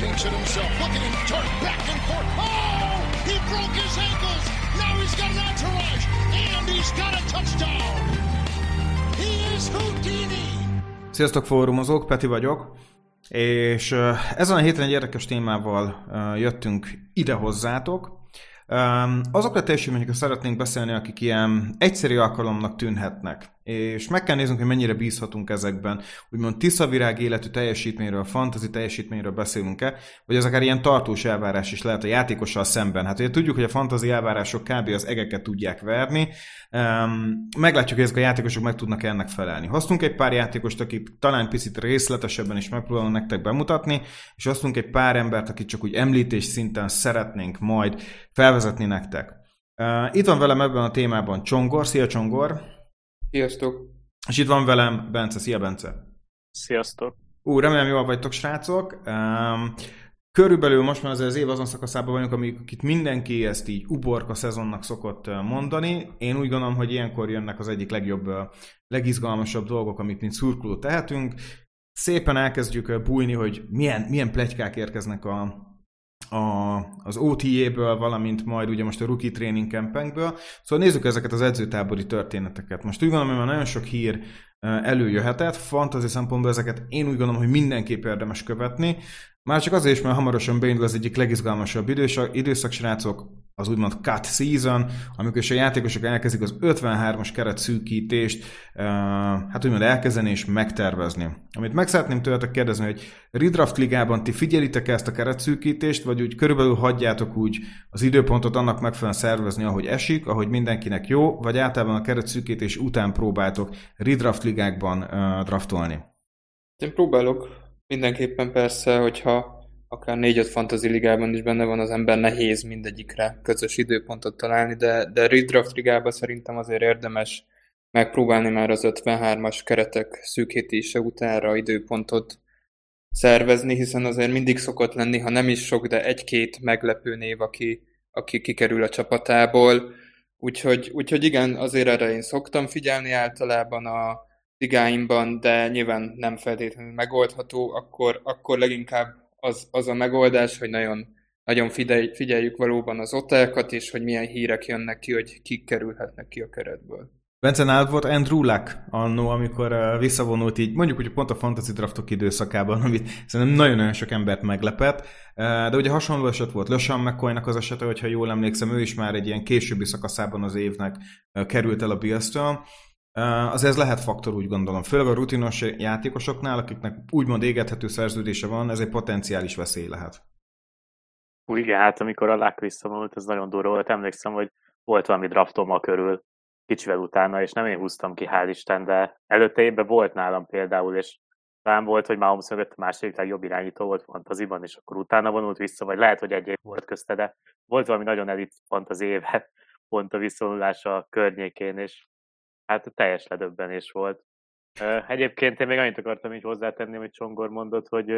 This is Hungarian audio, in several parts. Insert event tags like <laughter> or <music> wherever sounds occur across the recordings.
takes it himself. Look at him turn back and forth. Oh, he broke his ankles. Now he's got an entourage, and he's got a touchdown. He is Houdini. Sziasztok fórumozók, Peti vagyok, és ezen a héten egy érdekes témával jöttünk ide hozzátok. Azokra teljesítményekről szeretnénk beszélni, akik ilyen egyszerű alkalomnak tűnhetnek és meg kell néznünk, hogy mennyire bízhatunk ezekben. Úgymond tiszavirág életű teljesítményről, fantazi teljesítményről beszélünk-e, vagy az akár ilyen tartós elvárás is lehet a játékossal szemben. Hát ugye tudjuk, hogy a fantazi elvárások kb. az egeket tudják verni, um, meglátjuk, hogy ezek a játékosok meg tudnak ennek felelni. Hoztunk egy pár játékost, akik talán picit részletesebben is megpróbálom nektek bemutatni, és hoztunk egy pár embert, akit csak úgy említés szinten szeretnénk majd felvezetni nektek. Uh, itt van velem ebben a témában Csongor. Szia Csongor! Sziasztok! És itt van velem Bence. Szia, Bence! Sziasztok! Ú, remélem jól vagytok, srácok. Um, körülbelül most már az év azon szakaszában vagyunk, amit mindenki ezt így uborka szezonnak szokott mondani. Én úgy gondolom, hogy ilyenkor jönnek az egyik legjobb, legizgalmasabb dolgok, amit mint szurkoló tehetünk. Szépen elkezdjük bújni, hogy milyen, milyen plegykák érkeznek a, a, az OTA-ből, valamint majd ugye most a rookie training campekből. Szóval nézzük ezeket az edzőtábori történeteket. Most úgy gondolom, hogy már nagyon sok hír előjöhetett, fantasy szempontból ezeket én úgy gondolom, hogy mindenképp érdemes követni. Már csak azért is, mert hamarosan beindul az egyik legizgalmasabb időszak, időszak srácok, az úgymond cut season, amikor is a játékosok elkezdik az 53-as keret szűkítést, uh, hát úgymond elkezdeni és megtervezni. Amit meg szeretném tőletek kérdezni, hogy redraft ligában ti figyelitek ezt a keretszűkítést, vagy úgy körülbelül hagyjátok úgy az időpontot annak megfelelően szervezni, ahogy esik, ahogy mindenkinek jó, vagy általában a keretszűkítés után próbáltok redraft ligákban uh, draftolni? Én próbálok mindenképpen persze, hogyha akár négy-öt fantasy ligában is benne van az ember, nehéz mindegyikre közös időpontot találni, de, de redraft ligában szerintem azért érdemes megpróbálni már az 53-as keretek szűkítése utánra időpontot szervezni, hiszen azért mindig szokott lenni, ha nem is sok, de egy-két meglepő név, aki, aki kikerül a csapatából. Úgyhogy, úgyhogy igen, azért erre én szoktam figyelni általában a ligáimban, de nyilván nem feltétlenül megoldható, akkor, akkor leginkább az, az a megoldás, hogy nagyon, nagyon figyeljük valóban az otákat, és hogy milyen hírek jönnek ki, hogy kik kerülhetnek ki a keretből. Bence, nálad volt Andrew Luck annó, amikor uh, visszavonult így, mondjuk hogy pont a fantasy draftok időszakában, amit szerintem nagyon-nagyon sok embert meglepett, uh, de ugye hasonló eset volt LeSean mccoy az esete, hogyha jól emlékszem, ő is már egy ilyen későbbi szakaszában az évnek uh, került el a Bills-től. Az ez lehet faktor, úgy gondolom. Főleg a rutinos játékosoknál, akiknek úgymond égethető szerződése van, ez egy potenciális veszély lehet. Úgy igen, hát amikor a Luck visszavonult, ez nagyon durva volt. Emlékszem, hogy volt valami draftom a körül kicsivel utána, és nem én húztam ki, hál' Isten, de előtte évben volt nálam például, és talán volt, hogy Mahomes mögött a második legjobb irányító volt fantaziban, és akkor utána vonult vissza, vagy lehet, hogy egy év volt közte, de volt valami nagyon elit fantazi éve pont a visszavonulása környékén, és hát teljes ledöbbenés volt. Egyébként én még annyit akartam így hozzátenni, amit Csongor mondott, hogy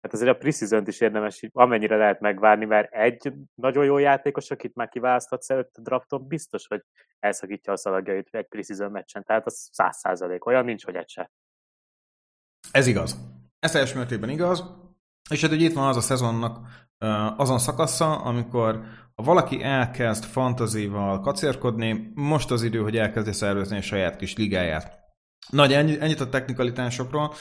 hát azért a preseason is érdemes, amennyire lehet megvárni, mert egy nagyon jó játékos, akit már kiválaszthatsz előtt a drafton, biztos, hogy elszakítja a szalagjait egy preseason meccsen, tehát az száz százalék, olyan nincs, hogy egy se. Ez igaz. Ez teljes mértékben igaz. És hát ugye itt van az a szezonnak azon szakasza, amikor ha valaki elkezd fantazival kacérkodni, most az idő, hogy elkezdje szervezni a saját kis ligáját. Nagy, ennyit a technikalitásokról.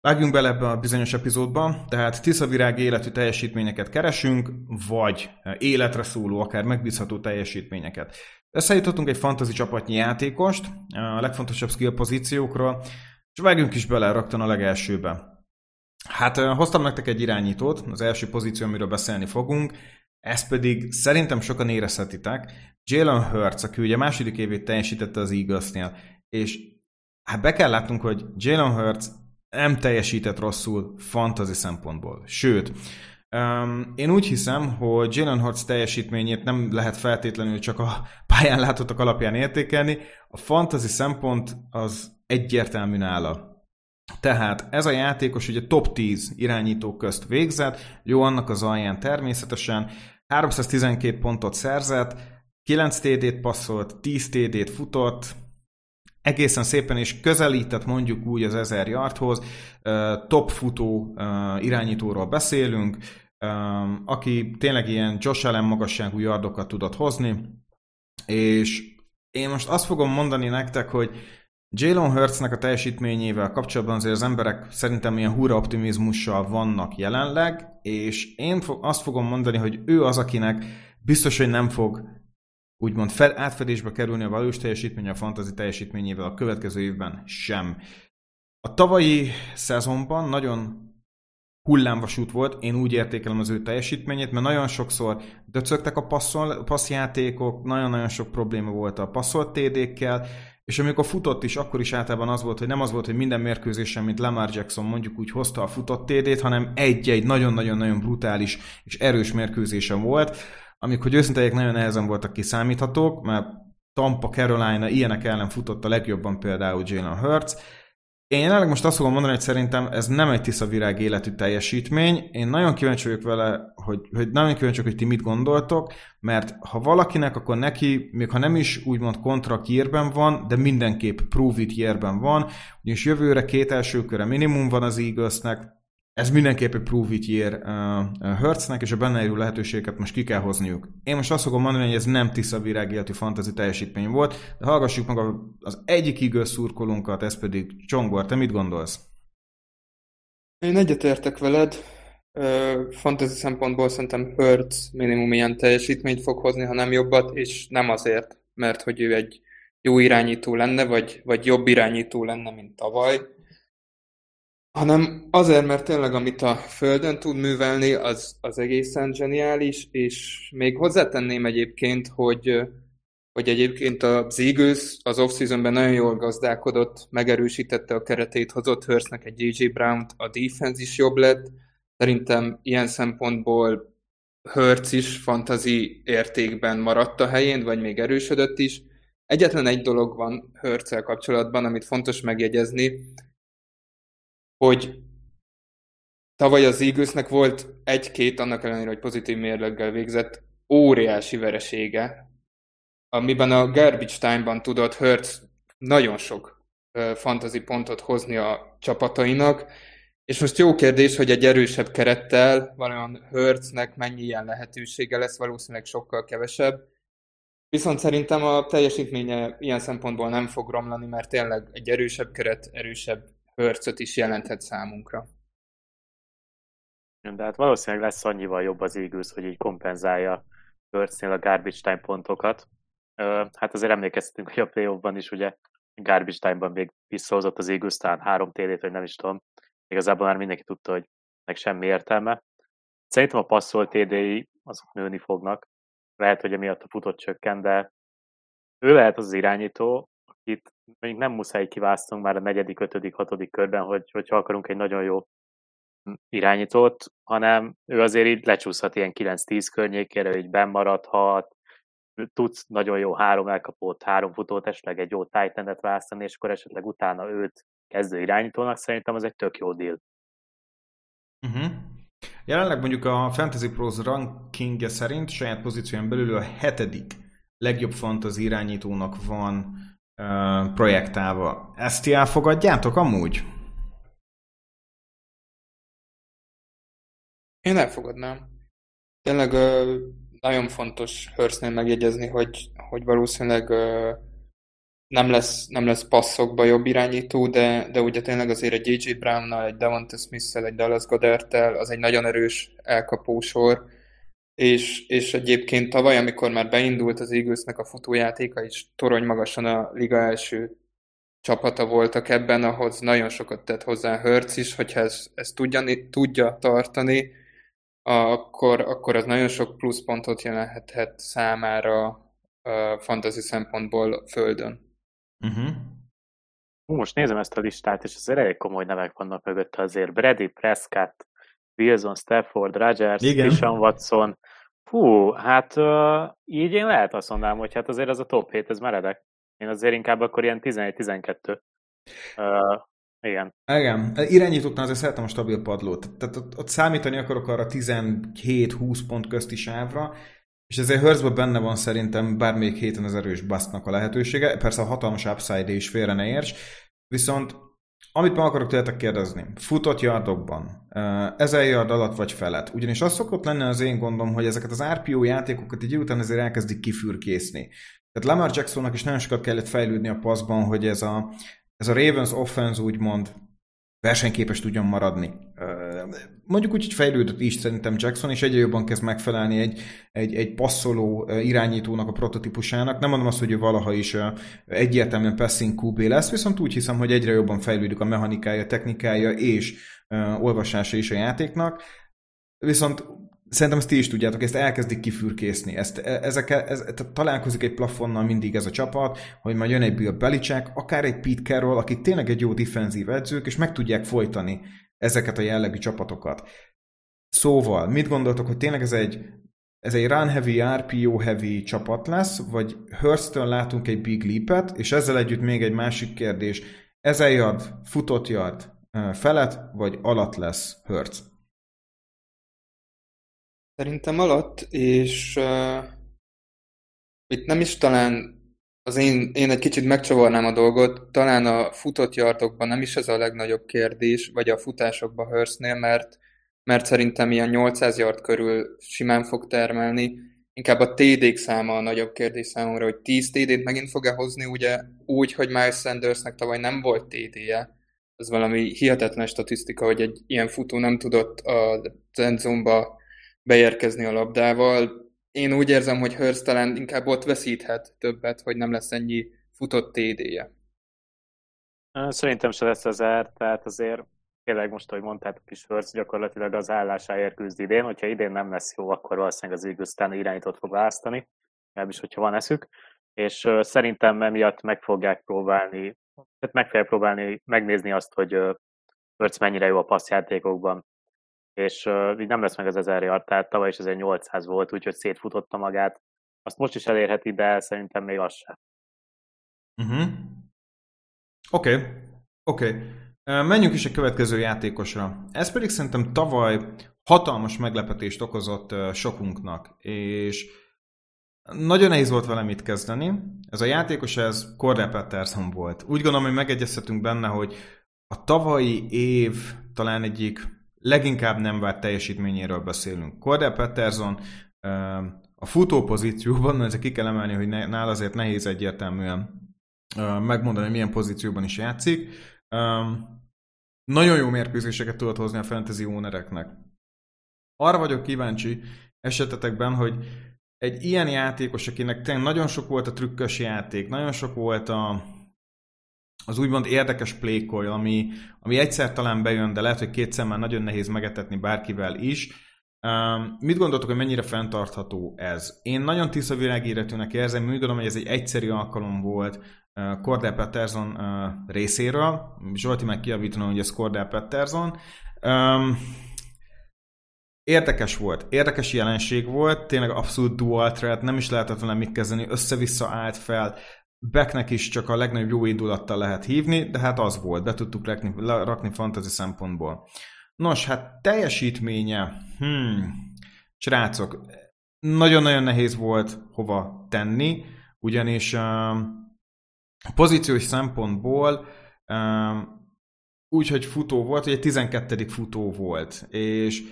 Vágjunk bele ebbe a bizonyos epizódba, tehát tiszavirág életű teljesítményeket keresünk, vagy életre szóló, akár megbízható teljesítményeket. Összejutottunk egy fantasy csapatnyi játékost, a legfontosabb skill pozíciókról, és vágjunk is bele rögtön a legelsőbe. Hát hoztam nektek egy irányítót, az első pozíció, amiről beszélni fogunk, ezt pedig szerintem sokan érezhetitek. Jalen Hurts, aki ugye második évét teljesítette az Eaglesnél, és hát be kell látnunk, hogy Jalen Hurts nem teljesített rosszul fantasy szempontból. Sőt, Um, én úgy hiszem, hogy Jalen Hurts teljesítményét nem lehet feltétlenül csak a <laughs> pályán látottak alapján értékelni. A fantasy szempont az egyértelmű nála. Tehát ez a játékos ugye top 10 irányítók közt végzett, jó annak az alján természetesen, 312 pontot szerzett, 9 TD-t passzolt, 10 TD-t futott, egészen szépen is közelített mondjuk úgy az 1000 yardhoz, top futó irányítóról beszélünk, aki tényleg ilyen Josh Allen magasságú yardokat tudott hozni, és én most azt fogom mondani nektek, hogy Jalen Hurtsnek a teljesítményével kapcsolatban azért az emberek szerintem ilyen húra optimizmussal vannak jelenleg, és én azt fogom mondani, hogy ő az, akinek biztos, hogy nem fog úgymond fel, átfedésbe kerülni a valós teljesítmény a fantazi teljesítményével a következő évben sem. A tavalyi szezonban nagyon hullámvasút volt, én úgy értékelem az ő teljesítményét, mert nagyon sokszor döcögtek a passzol, passzjátékok, nagyon-nagyon sok probléma volt a passzolt TD-kkel, és amikor futott is, akkor is általában az volt, hogy nem az volt, hogy minden mérkőzésen, mint Lamar Jackson mondjuk úgy hozta a futott TD-t, hanem egy-egy nagyon-nagyon-nagyon brutális és erős mérkőzésen volt, amik, hogy őszintén nagyon nehezen voltak kiszámíthatók, mert Tampa, Carolina ilyenek ellen futott a legjobban például Jalen Hurts, én jelenleg most azt fogom mondani, hogy szerintem ez nem egy tiszta virág életű teljesítmény. Én nagyon kíváncsi vagyok vele, hogy, hogy nagyon kíváncsi vagyok, hogy ti mit gondoltok, mert ha valakinek, akkor neki, még ha nem is úgymond kontrakt yearben van, de mindenképp prove it van, ugyanis jövőre két első köre minimum van az Eaglesnek, ez mindenképp egy prove it year uh, Hertznek, és a benne érő lehetőségeket most ki kell hozniuk. Én most azt fogom mondani, hogy ez nem tiszta virágéleti fantasy teljesítmény volt, de hallgassuk meg az egyik Eagles szurkolunkat, ez pedig Csongor, te mit gondolsz? Én egyetértek veled. Fantasy szempontból szerintem Hertz minimum ilyen teljesítményt fog hozni, ha nem jobbat, és nem azért, mert hogy ő egy jó irányító lenne, vagy, vagy jobb irányító lenne, mint tavaly, hanem azért, mert tényleg amit a Földön tud művelni, az, az egészen zseniális, és még hozzátenném egyébként, hogy, hogy egyébként a Eagles az off-seasonben nagyon jól gazdálkodott, megerősítette a keretét, hozott Hurstnek egy DJ Brown-t, a defense is jobb lett. Szerintem ilyen szempontból Hurts is fantazi értékben maradt a helyén, vagy még erősödött is. Egyetlen egy dolog van hurts kapcsolatban, amit fontos megjegyezni, hogy tavaly az Eaglesnek volt egy-két, annak ellenére, hogy pozitív mérleggel végzett, óriási veresége, amiben a garbage time-ban tudott Hertz nagyon sok fantasy pontot hozni a csapatainak, és most jó kérdés, hogy egy erősebb kerettel valójában Hertznek mennyi ilyen lehetősége lesz, valószínűleg sokkal kevesebb. Viszont szerintem a teljesítménye ilyen szempontból nem fog romlani, mert tényleg egy erősebb keret, erősebb pörcöt is jelenthet számunkra. De hát valószínűleg lesz annyival jobb az Eagles, hogy így kompenzálja Pörcnél a garbage time pontokat. Hát azért emlékeztetünk, hogy a play is ugye garbage time-ban még visszahozott az Eagles talán három td vagy nem is tudom. Igazából már mindenki tudta, hogy meg semmi értelme. Szerintem a passzolt TD-i azok nőni fognak. Lehet, hogy emiatt a futott csökken, de ő lehet az irányító, mondjuk nem muszáj kiválasztunk már a negyedik, ötödik, hatodik körben, hogy, hogyha akarunk egy nagyon jó irányítót, hanem ő azért így lecsúszhat ilyen 9-10 környékére, így bennmaradhat, tudsz nagyon jó három elkapott, három futót, esetleg egy jó titan választani, és akkor esetleg utána őt kezdő irányítónak, szerintem az egy tök jó deal. Uh-huh. Jelenleg mondjuk a Fantasy Pros rankingje szerint saját pozíción belül a hetedik legjobb fantasy irányítónak van projektálva. Ezt ti elfogadjátok amúgy? Én elfogadnám. Tényleg nagyon fontos Hörsznél megjegyezni, hogy, hogy valószínűleg nem lesz, nem lesz passzokba jobb irányító, de, de ugye tényleg azért egy J.J. Brownnal, egy Devonta Smith-szel, egy Dallas Goddard-tel, az egy nagyon erős elkapósor, és, és egyébként tavaly, amikor már beindult az Eaglesnek a futójátéka, és torony magasan a liga első csapata voltak ebben, ahhoz nagyon sokat tett hozzá Hurts is, hogyha ezt, ezt tudja, tudja tartani, akkor, akkor az nagyon sok pluszpontot jelenthet számára a fantasy szempontból a földön. Uh-huh. Most nézem ezt a listát, és azért elég komoly nevek vannak mögötte azért. Brady, Prescott, Wilson, Stafford, Rodgers, Christian Watson. Fú, hát uh, így én lehet azt mondanám, hogy hát azért ez a top 7, ez meredek. Én azért inkább akkor ilyen 11-12. Uh, igen. Igen. Irányítóknál azért szeretem a stabil padlót. Tehát ott, ott számítani akarok arra 17-20 pont közti sávra, és ezért Hurstben benne van szerintem bármelyik héten az erős basznak a lehetősége, persze a hatalmas upside is félre ne érts, viszont amit meg akarok tőletek kérdezni, futott yardokban, ezer yard alatt vagy felett, ugyanis az szokott lenni az én gondom, hogy ezeket az RPO játékokat egy után azért elkezdik kifürkészni. Tehát Lamar Jacksonnak is nagyon sokat kellett fejlődni a passzban, hogy ez a, ez a Ravens offense úgymond versenyképes tudjon maradni. Mondjuk úgy, hogy fejlődött is szerintem Jackson, és egyre jobban kezd megfelelni egy, egy, egy passzoló irányítónak a prototípusának. Nem mondom azt, hogy valaha is egyértelműen passing QB lesz, viszont úgy hiszem, hogy egyre jobban fejlődik a mechanikája, technikája és olvasása is a játéknak. Viszont Szerintem ezt ti is tudjátok, ezt elkezdik kifürkészni. Ezt, e, ezek, ez, találkozik egy plafonnal mindig ez a csapat, hogy majd jön egy Bill Belichick, akár egy Pete Carroll, akik tényleg egy jó defenzív edzők, és meg tudják folytani ezeket a jellegű csapatokat. Szóval, mit gondoltok, hogy tényleg ez egy, ez egy run heavy, RPO heavy csapat lesz, vagy Hurstön látunk egy big leapet, és ezzel együtt még egy másik kérdés, ezer yard, futott yard felett, vagy alatt lesz Hurst? Szerintem alatt, és uh, itt nem is talán az én, én egy kicsit megcsavarnám a dolgot, talán a futott yardokban nem is ez a legnagyobb kérdés, vagy a futásokban Hurstnél, mert, mert szerintem ilyen 800 yard körül simán fog termelni. Inkább a TD-k száma a nagyobb kérdés számomra, hogy 10 TD-t megint fog-e hozni, ugye úgy, hogy Miles Sandersnek tavaly nem volt TD-je. Ez valami hihetetlen statisztika, hogy egy ilyen futó nem tudott a endzone beérkezni a labdával. Én úgy érzem, hogy Hurst talán inkább ott veszíthet többet, hogy nem lesz ennyi futott TD-je. Szerintem se lesz az er, tehát azért tényleg most, ahogy mondtátok is, Hurst gyakorlatilag az állásáért küzd idén, hogyha idén nem lesz jó, akkor valószínűleg az Eagles utána irányítót fog választani, legalábbis, hogyha van eszük, és szerintem emiatt meg fogják próbálni, tehát meg fogják próbálni megnézni azt, hogy Hurst mennyire jó a passzjátékokban, és így nem lesz meg az 1000 yard, tehát tavaly is 1800 volt, úgyhogy szétfutotta magát. Azt most is elérheti, de szerintem még az sem. Uh-huh. Oké, okay. oké. Okay. Menjünk is a következő játékosra. Ez pedig szerintem tavaly hatalmas meglepetést okozott sokunknak, és nagyon nehéz volt vele mit kezdeni. Ez a játékos, ez Cordell Patterson volt. Úgy gondolom, hogy megegyezhetünk benne, hogy a tavalyi év talán egyik leginkább nem várt teljesítményéről beszélünk. Cordell Patterson a futó pozícióban, <laughs> ezek ki kell emelni, hogy nála azért nehéz egyértelműen megmondani, hogy milyen pozícióban is játszik. Nagyon jó mérkőzéseket tudott hozni a fantasy ownereknek. Arra vagyok kíváncsi esetetekben, hogy egy ilyen játékos, akinek tényleg nagyon sok volt a trükkös játék, nagyon sok volt a, az úgymond érdekes playcall, ami, ami egyszer talán bejön, de lehet, hogy kétszer már nagyon nehéz megetetni bárkivel is. Um, mit gondoltok, hogy mennyire fenntartható ez? Én nagyon tiszta világéretűnek érzem, úgy gondolom, hogy ez egy egyszerű alkalom volt uh, Cordell Patterson uh, részéről. Zsolti meg kiavítanom, hogy ez Cordell Patterson. Um, Érdekes volt, érdekes jelenség volt, tényleg abszolút dual threat, nem is lehetett vele mit kezdeni, össze-vissza állt fel, Becknek is csak a legnagyobb jó indulattal lehet hívni, de hát az volt, be tudtuk rakni, rakni fantasy szempontból. Nos, hát teljesítménye, hmm, srácok, nagyon-nagyon nehéz volt hova tenni, ugyanis uh, pozíciós szempontból uh, úgy, hogy futó volt, egy 12. futó volt, és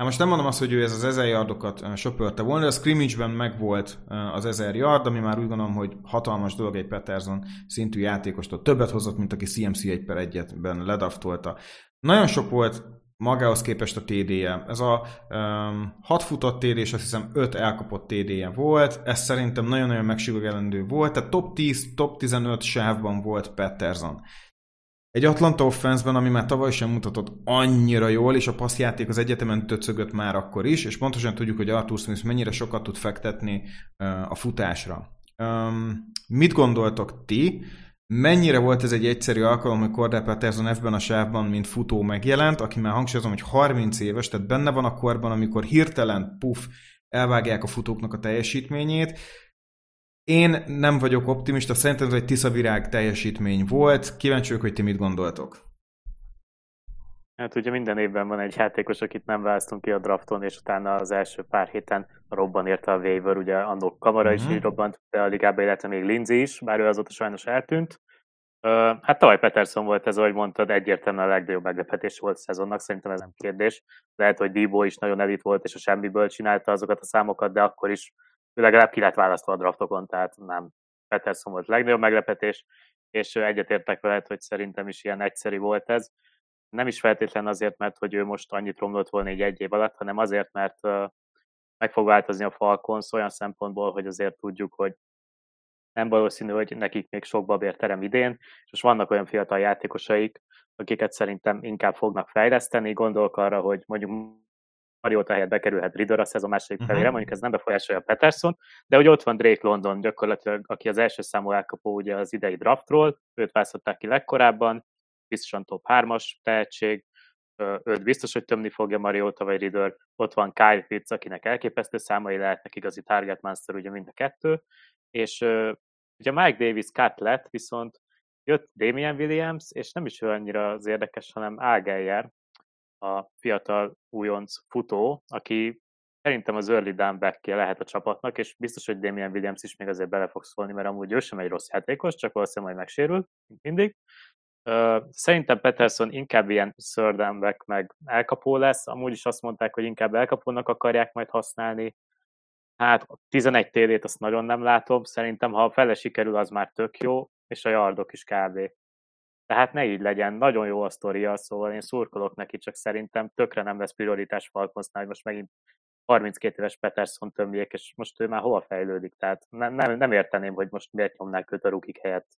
Hát most nem mondom azt, hogy ő ez az 1000 yardokat söpörte volna, de a scrimmage-ben megvolt az 1000 yard, ami már úgy gondolom, hogy hatalmas dolog egy Peterson szintű játékostól. Többet hozott, mint aki CMC 1 per 1-ben ledaftolta. Nagyon sok volt magához képest a TD-je. Ez a um, 6 futott TD, és azt hiszem 5 elkapott TD-je volt. Ez szerintem nagyon-nagyon megsüvegelendő volt. Tehát top 10, top 15 sávban volt Peterson. Egy Atlanta offense ami már tavaly sem mutatott annyira jól, és a passzjáték az egyetemen töcögött már akkor is, és pontosan tudjuk, hogy Arthur Smith mennyire sokat tud fektetni a futásra. Mit gondoltok ti? Mennyire volt ez egy egyszerű alkalom, hogy Cordell Patterson F-ben a sávban, mint futó megjelent, aki már hangsúlyozom, hogy 30 éves, tehát benne van a korban, amikor hirtelen, puf, elvágják a futóknak a teljesítményét, én nem vagyok optimista, szerintem ez egy tiszavirág teljesítmény volt. Kíváncsi vagyok, hogy ti mit gondoltok. Hát ugye minden évben van egy játékos, akit nem választunk ki a drafton, és utána az első pár héten robban érte a waiver, ugye annó Kamara mm-hmm. is mhm. így robbant be a ligába, illetve még Lindsay is, bár ő azóta sajnos eltűnt. Uh, hát tavaly Peterson volt ez, ahogy mondtad, egyértelműen a legnagyobb meglepetés volt a szezonnak, szerintem ez nem kérdés. Lehet, hogy Debo is nagyon elit volt, és a semmiből csinálta azokat a számokat, de akkor is ő legalább ki lett választva a draftokon, tehát nem. Peterson volt a legnagyobb meglepetés, és egyetértek veled, hogy szerintem is ilyen egyszerű volt ez nem is feltétlen azért, mert hogy ő most annyit romlott volna egy egy év alatt, hanem azért, mert meg fog változni a Falcons olyan szempontból, hogy azért tudjuk, hogy nem valószínű, hogy nekik még sok babér terem idén, és most vannak olyan fiatal játékosaik, akiket szerintem inkább fognak fejleszteni, gondolok arra, hogy mondjuk Mariota helyett bekerülhet Ridder a szezon második uh-huh. felére, mondjuk ez nem befolyásolja Peterson, de hogy ott van Drake London gyakorlatilag, aki az első számú elkapó ugye az idei draftról, őt választották ki legkorábban, biztosan top 3-as tehetség, őt biztos, hogy tömni fogja Mariota vagy Ridder. Ott van Kyle Pitts, akinek elképesztő számai lehetnek, igazi target master, ugye mind a kettő. És ugye Mike Davis cut lett, viszont jött Damian Williams, és nem is annyira az érdekes, hanem Algeyer, a fiatal újonc futó, aki szerintem az early down back lehet a csapatnak, és biztos, hogy Damian Williams is még azért bele fog szólni, mert amúgy ő sem egy rossz játékos, csak valószínűleg majd megsérül, mint mindig. Szerintem Peterson inkább ilyen szördemvek meg elkapó lesz, amúgy is azt mondták, hogy inkább elkapónak akarják majd használni. Hát a 11 TD-t azt nagyon nem látom, szerintem ha a fele sikerül, az már tök jó, és a yardok is kb. Tehát ne így legyen, nagyon jó a sztoria, szóval én szurkolok neki, csak szerintem tökre nem lesz prioritás Falconsnál, hogy most megint 32 éves Peterson tömjék, és most ő már hova fejlődik, tehát nem, nem, nem érteném, hogy most miért nyomnák őt a rukik helyett.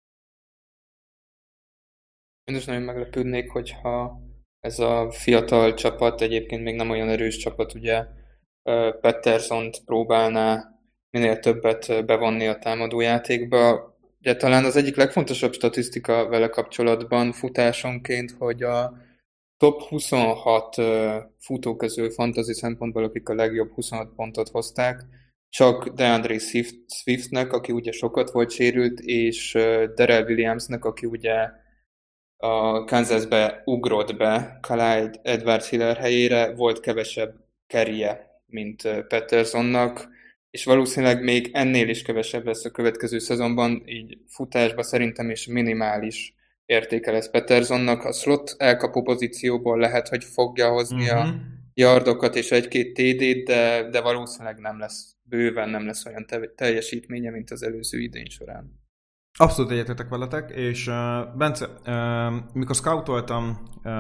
Én is nagyon meglepődnék, hogyha ez a fiatal csapat, egyébként még nem olyan erős csapat, ugye peterson próbálná minél többet bevonni a támadójátékba. Ugye talán az egyik legfontosabb statisztika vele kapcsolatban futásonként, hogy a top 26 futó közül fantasy szempontból, akik a legjobb 26 pontot hozták, csak DeAndre Swiftnek, aki ugye sokat volt sérült, és Darrell Williamsnek, aki ugye a Kansasbe ugrott be Clyde Edwards Hiller helyére, volt kevesebb kerje, mint Petersonnak, és valószínűleg még ennél is kevesebb lesz a következő szezonban, így futásba szerintem is minimális értéke lesz Petersonnak. A slot elkapó pozícióból lehet, hogy fogja hozni uh-huh. a mhm. yardokat és egy-két TD-t, de, de valószínűleg nem lesz, bőven nem lesz olyan te- teljesítménye, mint az előző idén során. Abszolút egyetetek veletek, és uh, Bence, uh, mikor scoutoltam uh,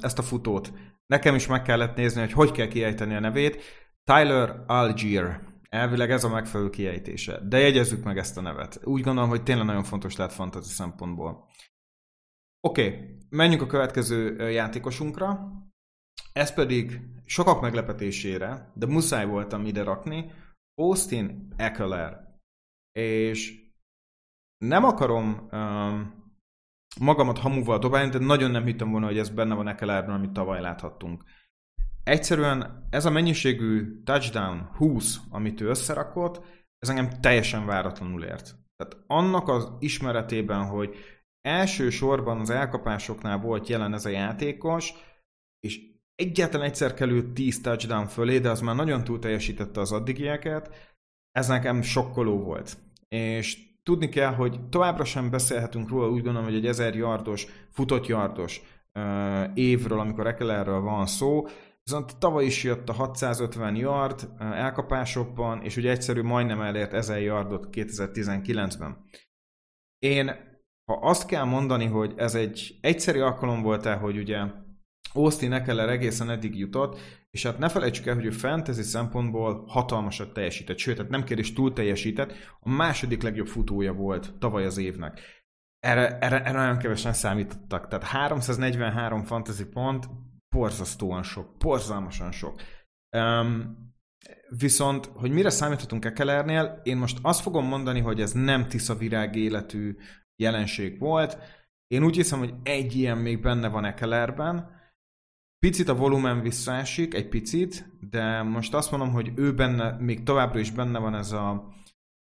ezt a futót, nekem is meg kellett nézni, hogy hogy kell kiejteni a nevét. Tyler Algier. Elvileg ez a megfelelő kiejtése. De jegyezzük meg ezt a nevet. Úgy gondolom, hogy tényleg nagyon fontos lehet fantasy szempontból. Oké, okay, menjünk a következő játékosunkra. Ez pedig sokak meglepetésére, de muszáj voltam ide rakni, Austin Eckler. És nem akarom um, magamat hamuval dobálni, de nagyon nem hittem volna, hogy ez benne van Ekelerben, amit tavaly láthattunk. Egyszerűen ez a mennyiségű touchdown 20, amit ő összerakott, ez engem teljesen váratlanul ért. Tehát annak az ismeretében, hogy elsősorban az elkapásoknál volt jelen ez a játékos, és egyetlen egyszer került 10 touchdown fölé, de az már nagyon túl teljesítette az addigieket, ez nekem sokkoló volt. És tudni kell, hogy továbbra sem beszélhetünk róla, úgy gondolom, hogy egy 1000 yardos, futott yardos uh, évről, amikor Ekelerről van szó, viszont tavaly is jött a 650 yard elkapásokban, és ugye egyszerű majdnem elért 1000 yardot 2019-ben. Én, ha azt kell mondani, hogy ez egy egyszerű alkalom volt-e, hogy ugye Austin Ekeler egészen eddig jutott, és hát ne felejtsük el, hogy ő fantasy szempontból hatalmasat teljesített, sőt, hát nem kérdés, túl teljesített, a második legjobb futója volt tavaly az évnek. Erre, erre, erre nagyon kevesen számítottak, tehát 343 fantasy pont, borzasztóan sok, borzalmasan sok. Um, viszont, hogy mire számíthatunk Ekelernél, én most azt fogom mondani, hogy ez nem tisza virág életű jelenség volt. Én úgy hiszem, hogy egy ilyen még benne van Ekelerben, Picit a volumen visszaesik, egy picit, de most azt mondom, hogy ő benne, még továbbra is benne van ez a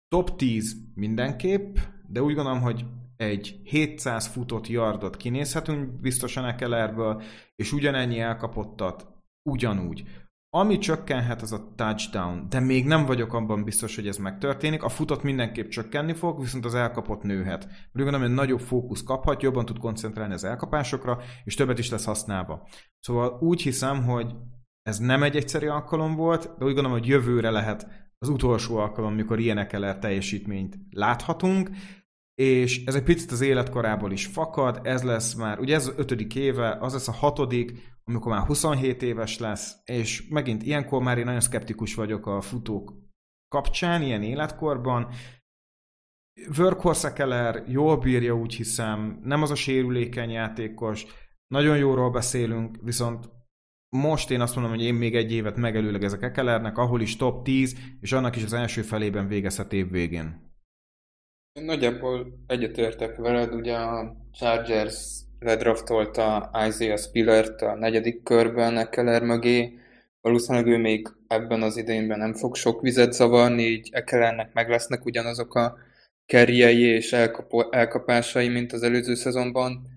top 10 mindenképp, de úgy gondolom, hogy egy 700 futott yardot kinézhetünk biztosan Eckelerből, és ugyanennyi elkapottat ugyanúgy. Ami csökkenhet, az a touchdown, de még nem vagyok abban biztos, hogy ez megtörténik. A futott mindenképp csökkenni fog, viszont az elkapott nőhet. Úgy gondolom, hogy nagyobb fókusz kaphat, jobban tud koncentrálni az elkapásokra, és többet is lesz használva. Szóval úgy hiszem, hogy ez nem egy egyszerű alkalom volt, de úgy gondolom, hogy jövőre lehet az utolsó alkalom, mikor ilyen Keller teljesítményt láthatunk, és ez egy picit az életkorából is fakad, ez lesz már, ugye ez az ötödik éve, az lesz a hatodik, amikor már 27 éves lesz, és megint ilyenkor már én nagyon szkeptikus vagyok a futók kapcsán, ilyen életkorban. Workhorse Keller jól bírja, úgy hiszem, nem az a sérülékeny játékos, nagyon jóról beszélünk, viszont most én azt mondom, hogy én még egy évet megelőlegezek Ekelernek, ahol is top 10, és annak is az első felében végezhet év végén. Én nagyjából egyetértek veled, ugye a Chargers ledraftolta Isaiah Spillert a negyedik körben Ekeler mögé, valószínűleg ő még ebben az idényben nem fog sok vizet zavarni, így Ekelernek meg lesznek ugyanazok a kerjei és elkapó, elkapásai, mint az előző szezonban.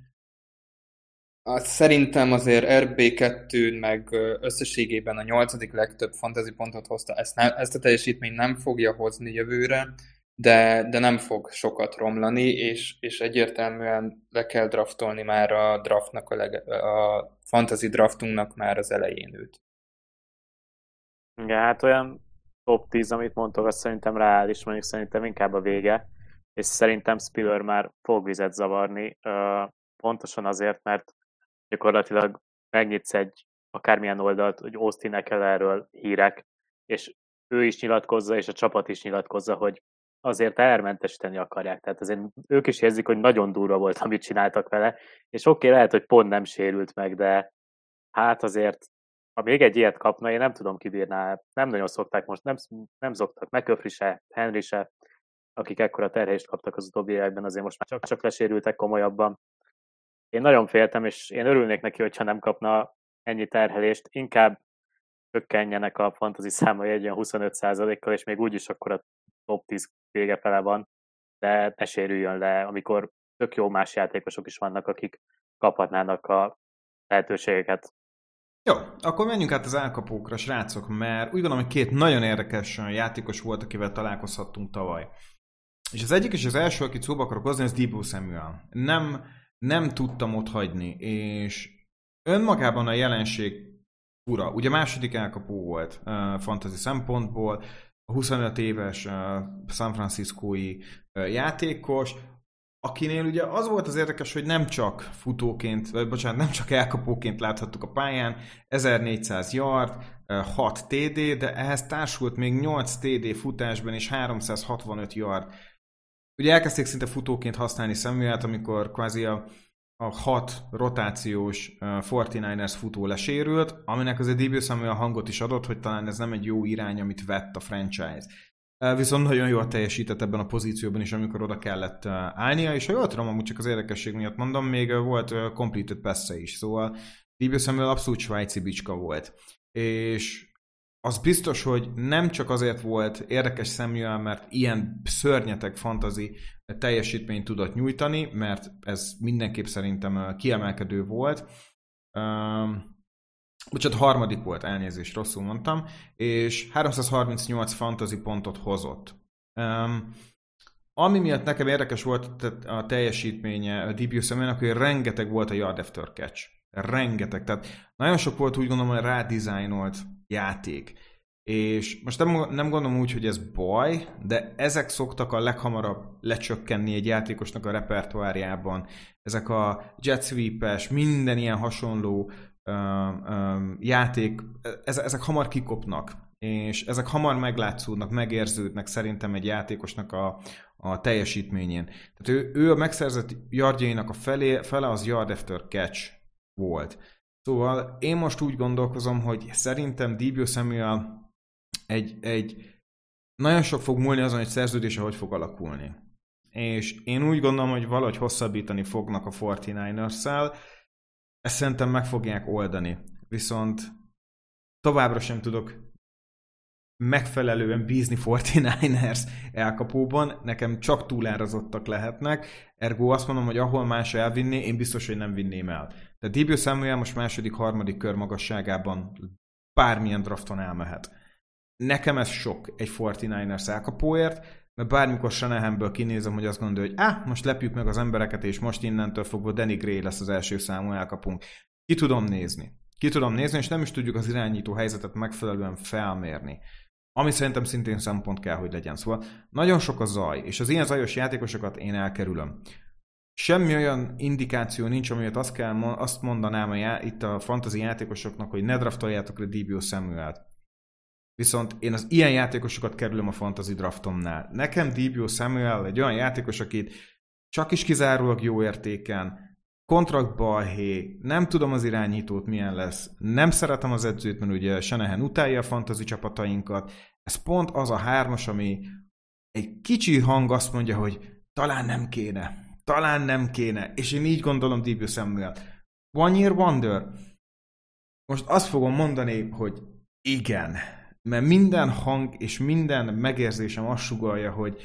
Szerintem azért RB2 meg összességében a nyolcadik legtöbb fantasy pontot hozta. Ezt, ne, ezt a teljesítményt nem fogja hozni jövőre, de, de nem fog sokat romlani, és, és egyértelműen le kell draftolni már a draftnak, a, leg, a fantasy draftunknak már az elején őt. Igen, hát olyan top 10, amit mondtok, azt szerintem reális, mondjuk szerintem inkább a vége, és szerintem Spiller már fog vizet zavarni, pontosan azért, mert gyakorlatilag megnyitsz egy akármilyen oldalt, hogy Austin Ecklerről hírek, és ő is nyilatkozza, és a csapat is nyilatkozza, hogy azért elmentesíteni akarják. Tehát azért ők is érzik, hogy nagyon durva volt, amit csináltak vele, és oké, okay, lehet, hogy pont nem sérült meg, de hát azért, ha még egy ilyet kapna, én nem tudom kibírná. Nem nagyon szokták most, nem, nem szoktak McCaffrey se, Henry se, akik ekkora terhelést kaptak az utóbbi években, azért most már csak-csak lesérültek komolyabban. Én nagyon féltem, és én örülnék neki, hogyha nem kapna ennyi terhelést, inkább csökkenjenek a fantasy számai egy olyan 25%-kal, és még úgyis akkor a top 10 vége fele van, de ne sérüljön le, amikor tök jó más játékosok is vannak, akik kaphatnának a lehetőségeket. Jó, akkor menjünk át az elkapókra, srácok, mert úgy gondolom, hogy két nagyon érdekes játékos volt, akivel találkozhattunk tavaly. És az egyik és az első, akit szóba akarok hozni, az Debo Samuel. Nem, nem tudtam ott hagyni, és önmagában a jelenség fura. Ugye második elkapó volt uh, fantasy szempontból, 25 éves San Franciscói játékos, akinél ugye az volt az érdekes, hogy nem csak futóként, vagy bocsánat, nem csak elkapóként láthattuk a pályán, 1400 yard, 6 TD, de ehhez társult még 8 TD futásban és 365 yard. Ugye elkezdték szinte futóként használni Samuelt, amikor kvázi a a hat rotációs uh, 49ers futó lesérült, aminek azért Debo Samuel hangot is adott, hogy talán ez nem egy jó irány, amit vett a franchise. Viszont nagyon jól teljesített ebben a pozícióban is, amikor oda kellett állnia, és ha jól tudom, amúgy csak az érdekesség miatt mondom, még volt completed pass is, szóval Debo Samuel abszolút svájci bicska volt. És az biztos, hogy nem csak azért volt érdekes Samuel, mert ilyen szörnyeteg fantazi teljesítményt tudott nyújtani, mert ez mindenképp szerintem kiemelkedő volt. Bocsánat, harmadik volt, elnézést, rosszul mondtam, és 338 fantasy pontot hozott. Ami miatt nekem érdekes volt a teljesítménye a DBU személynek, hogy rengeteg volt a yard after catch. Rengeteg. Tehát nagyon sok volt úgy gondolom, hogy rádizájnolt játék. És most nem, nem gondolom úgy, hogy ez baj, de ezek szoktak a leghamarabb lecsökkenni egy játékosnak a repertoárjában. Ezek a jet sweep minden ilyen hasonló um, um, játék, ezek hamar kikopnak, és ezek hamar meglátszódnak, megérződnek szerintem egy játékosnak a, a teljesítményén. Tehát ő, ő a megszerzett yardjainak a felé, fele az yard after catch volt. Szóval én most úgy gondolkozom, hogy szerintem Debo Samuel egy, egy nagyon sok fog múlni azon, hogy szerződése hogy fog alakulni. És én úgy gondolom, hogy valahogy hosszabbítani fognak a 49ers-szel, ezt szerintem meg fogják oldani. Viszont továbbra sem tudok megfelelően bízni 49ers elkapóban, nekem csak túlárazottak lehetnek, ergo azt mondom, hogy ahol más elvinné, én biztos, hogy nem vinném el. De Debut Samuel most második, harmadik kör magasságában bármilyen drafton elmehet. Nekem ez sok egy 49ers elkapóért, mert bármikor Shanahanből kinézem, hogy azt gondolja, hogy ah, most lepjük meg az embereket, és most innentől fogva Danny Gray lesz az első számú elkapunk. Ki tudom nézni. Ki tudom nézni, és nem is tudjuk az irányító helyzetet megfelelően felmérni. Ami szerintem szintén szempont kell, hogy legyen. Szóval nagyon sok a zaj, és az ilyen zajos játékosokat én elkerülöm. Semmi olyan indikáció nincs, amiért azt, kell, azt mondanám a já, itt a fantasy játékosoknak, hogy ne draftoljátok le Dibio Samuel-t. Viszont én az ilyen játékosokat kerülöm a fantasy draftomnál. Nekem Dibio Samuel egy olyan játékos, akit csak is kizárólag jó értéken, kontrakt balhé, nem tudom az irányítót milyen lesz, nem szeretem az edzőt, mert ugye Senehen utálja a fantasy csapatainkat. Ez pont az a hármas, ami egy kicsi hang azt mondja, hogy talán nem kéne, talán nem kéne, és én így gondolom Dibio Samuel. One Year Wonder. Most azt fogom mondani, hogy igen, mert minden hang és minden megérzésem azt sugalja, hogy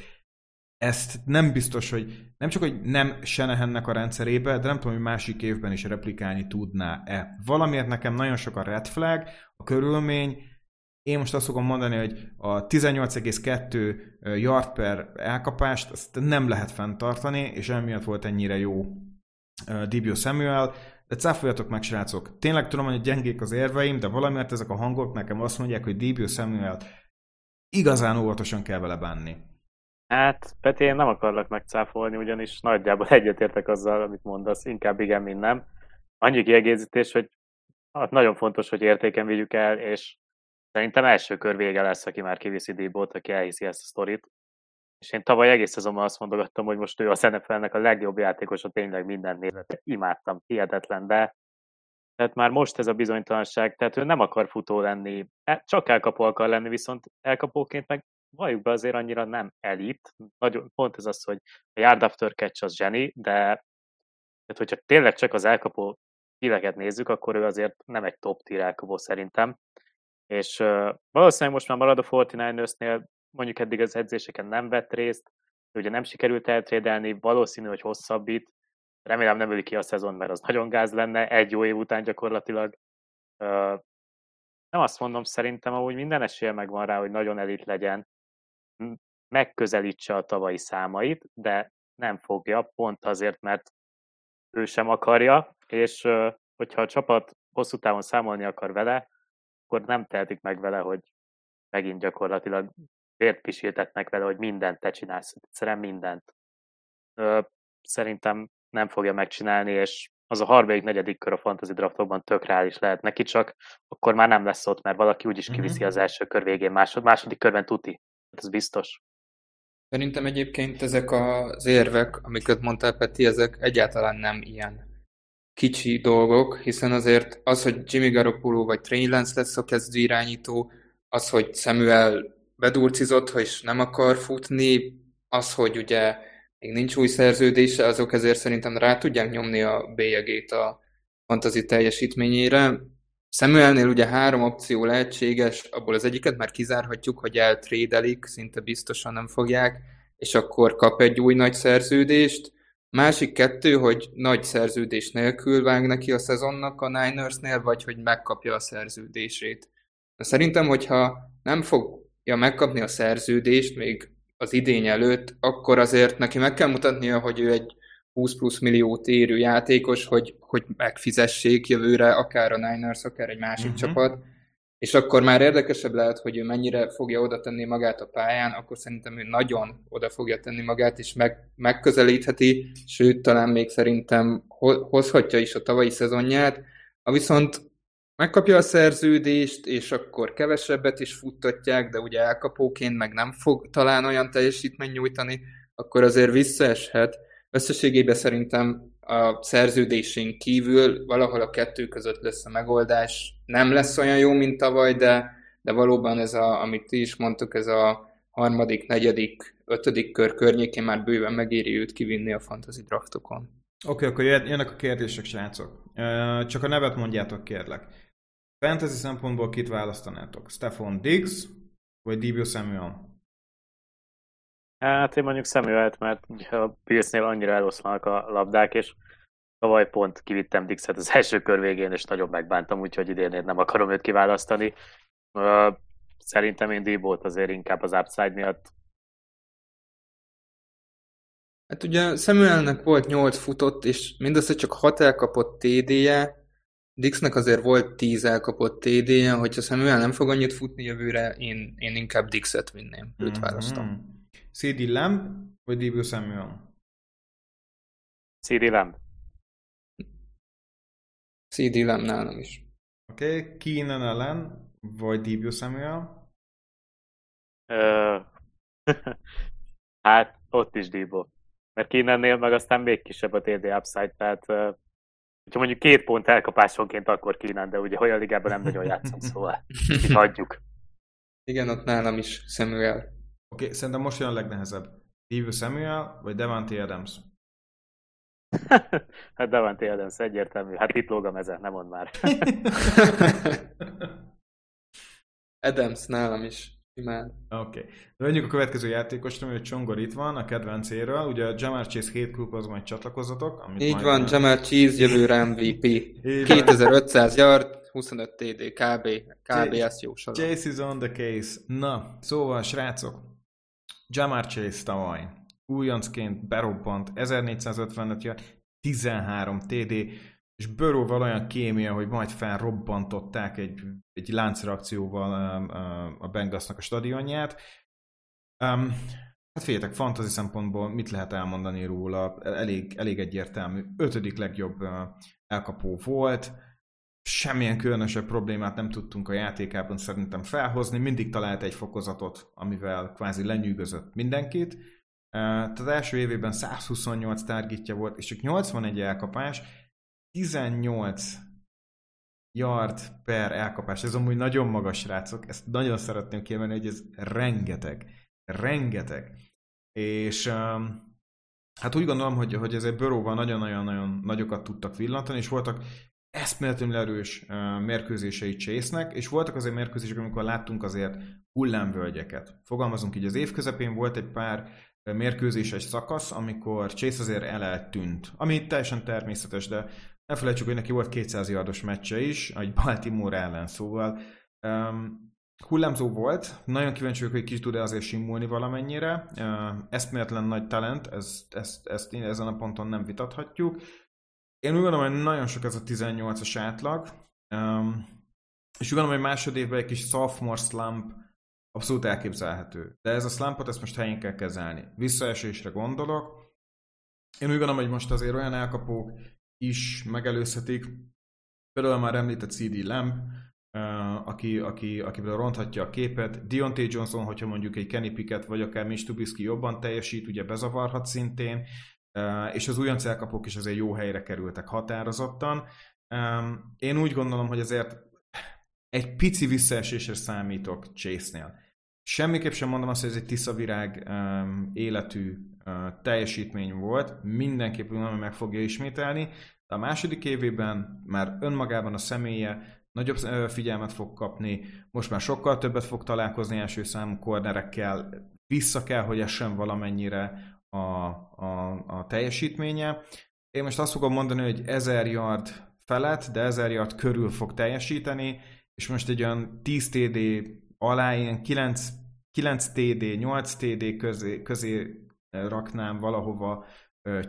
ezt nem biztos, hogy nem csak, hogy nem Senehennek a rendszerébe, de nem tudom, hogy másik évben is replikálni tudná-e. Valamiért nekem nagyon sok a red flag, a körülmény, én most azt fogom mondani, hogy a 18,2 yard per elkapást azt nem lehet fenntartani, és emiatt volt ennyire jó Dibio Samuel, de cáfoljatok meg, srácok. Tényleg tudom, hogy gyengék az érveim, de valamiért ezek a hangok nekem azt mondják, hogy Dibio Samuel igazán óvatosan kell vele bánni. Hát, Peti, én nem akarlak megcáfolni, ugyanis nagyjából egyetértek azzal, amit mondasz, inkább igen, mint nem. Annyi kiegészítés, hogy hát nagyon fontos, hogy értéken vigyük el, és szerintem első kör vége lesz, aki már kiviszi Dibót, aki elhiszi ezt a sztorit. És én tavaly egész szezonban azt mondogattam, hogy most ő a NFL-nek a legjobb játékosa, tényleg minden nézete. Imádtam, hihetetlen, de tehát már most ez a bizonytalanság, tehát ő nem akar futó lenni, e, csak elkapó akar lenni, viszont elkapóként meg valljuk be azért annyira nem elit. Nagyon, pont ez az, hogy a yard after catch az zseni, de tehát hogyha tényleg csak az elkapó híveket nézzük, akkor ő azért nem egy top tier elkapó szerintem. És uh, valószínűleg most már marad a 49ersnél, mondjuk eddig az edzéseken nem vett részt, ugye nem sikerült eltrédelni, valószínű, hogy hosszabbít, remélem nem öli ki a szezon, mert az nagyon gáz lenne, egy jó év után gyakorlatilag. Nem azt mondom, szerintem amúgy minden esélye megvan rá, hogy nagyon elit legyen, megközelítse a tavalyi számait, de nem fogja, pont azért, mert ő sem akarja, és hogyha a csapat hosszú távon számolni akar vele, akkor nem tehetik meg vele, hogy megint gyakorlatilag vért pisiltetnek vele, hogy mindent te csinálsz, egyszerűen mindent. Szerintem nem fogja megcsinálni, és az a harmadik, negyedik kör a fantasy draftokban tök reális lehet neki, csak akkor már nem lesz ott, mert valaki úgyis mhm. kiviszi az első kör végén, másod, második körben tuti. Ez biztos. Szerintem egyébként ezek az érvek, amiket mondtál Peti, ezek egyáltalán nem ilyen kicsi dolgok, hiszen azért az, hogy Jimmy Garoppolo vagy Trey Lance lesz a kezdő irányító, az, hogy Samuel bedurcizott, és nem akar futni, az, hogy ugye még nincs új szerződése, azok ezért szerintem rá tudják nyomni a bélyegét a fantazi teljesítményére. Samuelnél ugye három opció lehetséges, abból az egyiket már kizárhatjuk, hogy eltrédelik, szinte biztosan nem fogják, és akkor kap egy új nagy szerződést. Másik kettő, hogy nagy szerződés nélkül vág neki a szezonnak a Ninersnél, vagy hogy megkapja a szerződését. Szerintem, hogyha nem fogja megkapni a szerződést még az idény előtt, akkor azért neki meg kell mutatnia, hogy ő egy 20 plusz milliót érő játékos, hogy, hogy megfizessék jövőre akár a Niners, akár egy másik uh-huh. csapat, és akkor már érdekesebb lehet, hogy ő mennyire fogja oda tenni magát a pályán, akkor szerintem ő nagyon oda fogja tenni magát, és meg, megközelítheti, sőt, talán még szerintem hozhatja is a tavalyi szezonját. Ha viszont megkapja a szerződést, és akkor kevesebbet is futtatják, de ugye elkapóként meg nem fog talán olyan teljesítmény nyújtani, akkor azért visszaeshet. Összességében szerintem a szerződésén kívül valahol a kettő között lesz a megoldás. Nem lesz olyan jó, mint tavaly, de, de valóban ez, a, amit ti is mondtuk, ez a harmadik, negyedik, ötödik kör környékén már bőven megéri őt kivinni a fantasy draftokon. Oké, okay, akkor jönnek a kérdések, srácok. Csak a nevet mondjátok, kérlek. Fantasy szempontból kit választanátok? Stefan Diggs, vagy Dibio Samuel? Hát én mondjuk Samuelt, mert a Pillsnél annyira eloszlanak a labdák, és tavaly pont kivittem Dixet az <laughs> első kör végén, és nagyon megbántam, úgyhogy idén én nem akarom őt kiválasztani. Szerintem én Dibót azért inkább az upside miatt. Hát ugye Samuelnek volt 8 futott, és mindössze csak 6 elkapott TD-je, Dixnek azért volt 10 elkapott TD-je, hogyha Samuel nem fog annyit futni jövőre, én, én inkább Dixet vinném, őt mm-hmm. választom. CD Lamb vagy Debo Samuel? CD Lamb. CD Lamb nálam is. Oké, okay. Keenan Allen vagy Debo Samuel? Uh, <laughs> hát ott is Debo. Mert Keenannél meg aztán még kisebb a TD upside, tehát uh, hogyha mondjuk két pont elkapásonként, akkor Keenan, de ugye olyan ligában nem nagyon játszom, szóval hagyjuk. Igen, ott nálam is Samuel. Oké, okay, szerintem most jön a legnehezebb. Debo Samuel vagy Devante Adams? <laughs> hát Devante Adams egyértelmű. Hát itt lóg a meze, nem mond már. <laughs> Adams nálam is. Imád. Oké. Okay. Menjünk a következő játékosra, hogy Csongor itt van, a kedvencéről. Ugye a Jamar Chase hét klubhoz majd csatlakozatok. Amit Így majd van, majd... Jamar Chase jövőre MVP. 2500 yard, 25 TD, kb. Kb. ezt jó soron. Chase is on the case. Na, szóval srácok, Jamar Chase tavaly újoncként berobbant 1455 yard, 13 TD, és Burrowval olyan kémia, hogy majd felrobbantották egy, egy láncreakcióval um, uh, a Bengalsnak a stadionját. Um, hát féljetek, fantasy szempontból mit lehet elmondani róla? Elég, elég egyértelmű. Ötödik legjobb uh, elkapó volt. Semmilyen különösebb problémát nem tudtunk a játékában szerintem felhozni. Mindig talált egy fokozatot, amivel kvázi lenyűgözött mindenkit. Uh, tehát első évében 128 targetja volt, és csak 81 elkapás, 18 yard per elkapás. Ez amúgy nagyon magas, srácok. Ezt nagyon szeretném kiemelni, hogy ez rengeteg. Rengeteg. És um, hát úgy gondolom, hogy, hogy ezért Böróval nagyon-nagyon-nagyon nagyokat tudtak villantani, és voltak eszméletlenül erős uh, mérkőzései chase és voltak azért mérkőzések, amikor láttunk azért hullámvölgyeket. Fogalmazunk így, az év közepén volt egy pár mérkőzéses szakasz, amikor Chase azért eleltűnt, ami teljesen természetes, de ne felejtsük, hogy neki volt 200 yardos meccse is, egy Baltimore ellen, szóval um, hullámzó volt, nagyon kíváncsi vagyok, hogy ki tud-e azért simulni valamennyire. Uh, eszméletlen nagy talent, ezt, ezt, ezt én ezen a ponton nem vitathatjuk. Én úgy gondolom, hogy nagyon sok ez a 18-as átlag, um, és úgy gondolom, hogy másodévben egy kis sophomore slump abszolút elképzelhető. De ez a slumpot, ezt most helyén kell kezelni. Visszaesésre gondolok. Én úgy gondolom, hogy most azért olyan elkapók, is megelőzhetik. Például már említett CD Lamb, uh, aki, aki, akiből ronthatja a képet. Deontay Johnson, hogyha mondjuk egy Kenny Pickett, vagy akár Mitch Trubisky jobban teljesít, ugye bezavarhat szintén, és az újonc elkapók is azért jó helyre kerültek határozottan. Én úgy gondolom, hogy azért egy pici visszaesésre számítok Chase-nél. Semmiképp sem mondom azt, hogy ez egy tiszavirág um, életű uh, teljesítmény volt, mindenképp hogy meg fogja ismételni, de a második évében már önmagában a személye nagyobb figyelmet fog kapni, most már sokkal többet fog találkozni első számú kornerekkel, vissza kell, hogy essen valamennyire a, a, a teljesítménye. Én most azt fogom mondani, hogy 1000 yard felett, de 1000 yard körül fog teljesíteni, és most egy olyan 10 TD alá ilyen 9, 9 TD, 8 TD közé, közé raknám valahova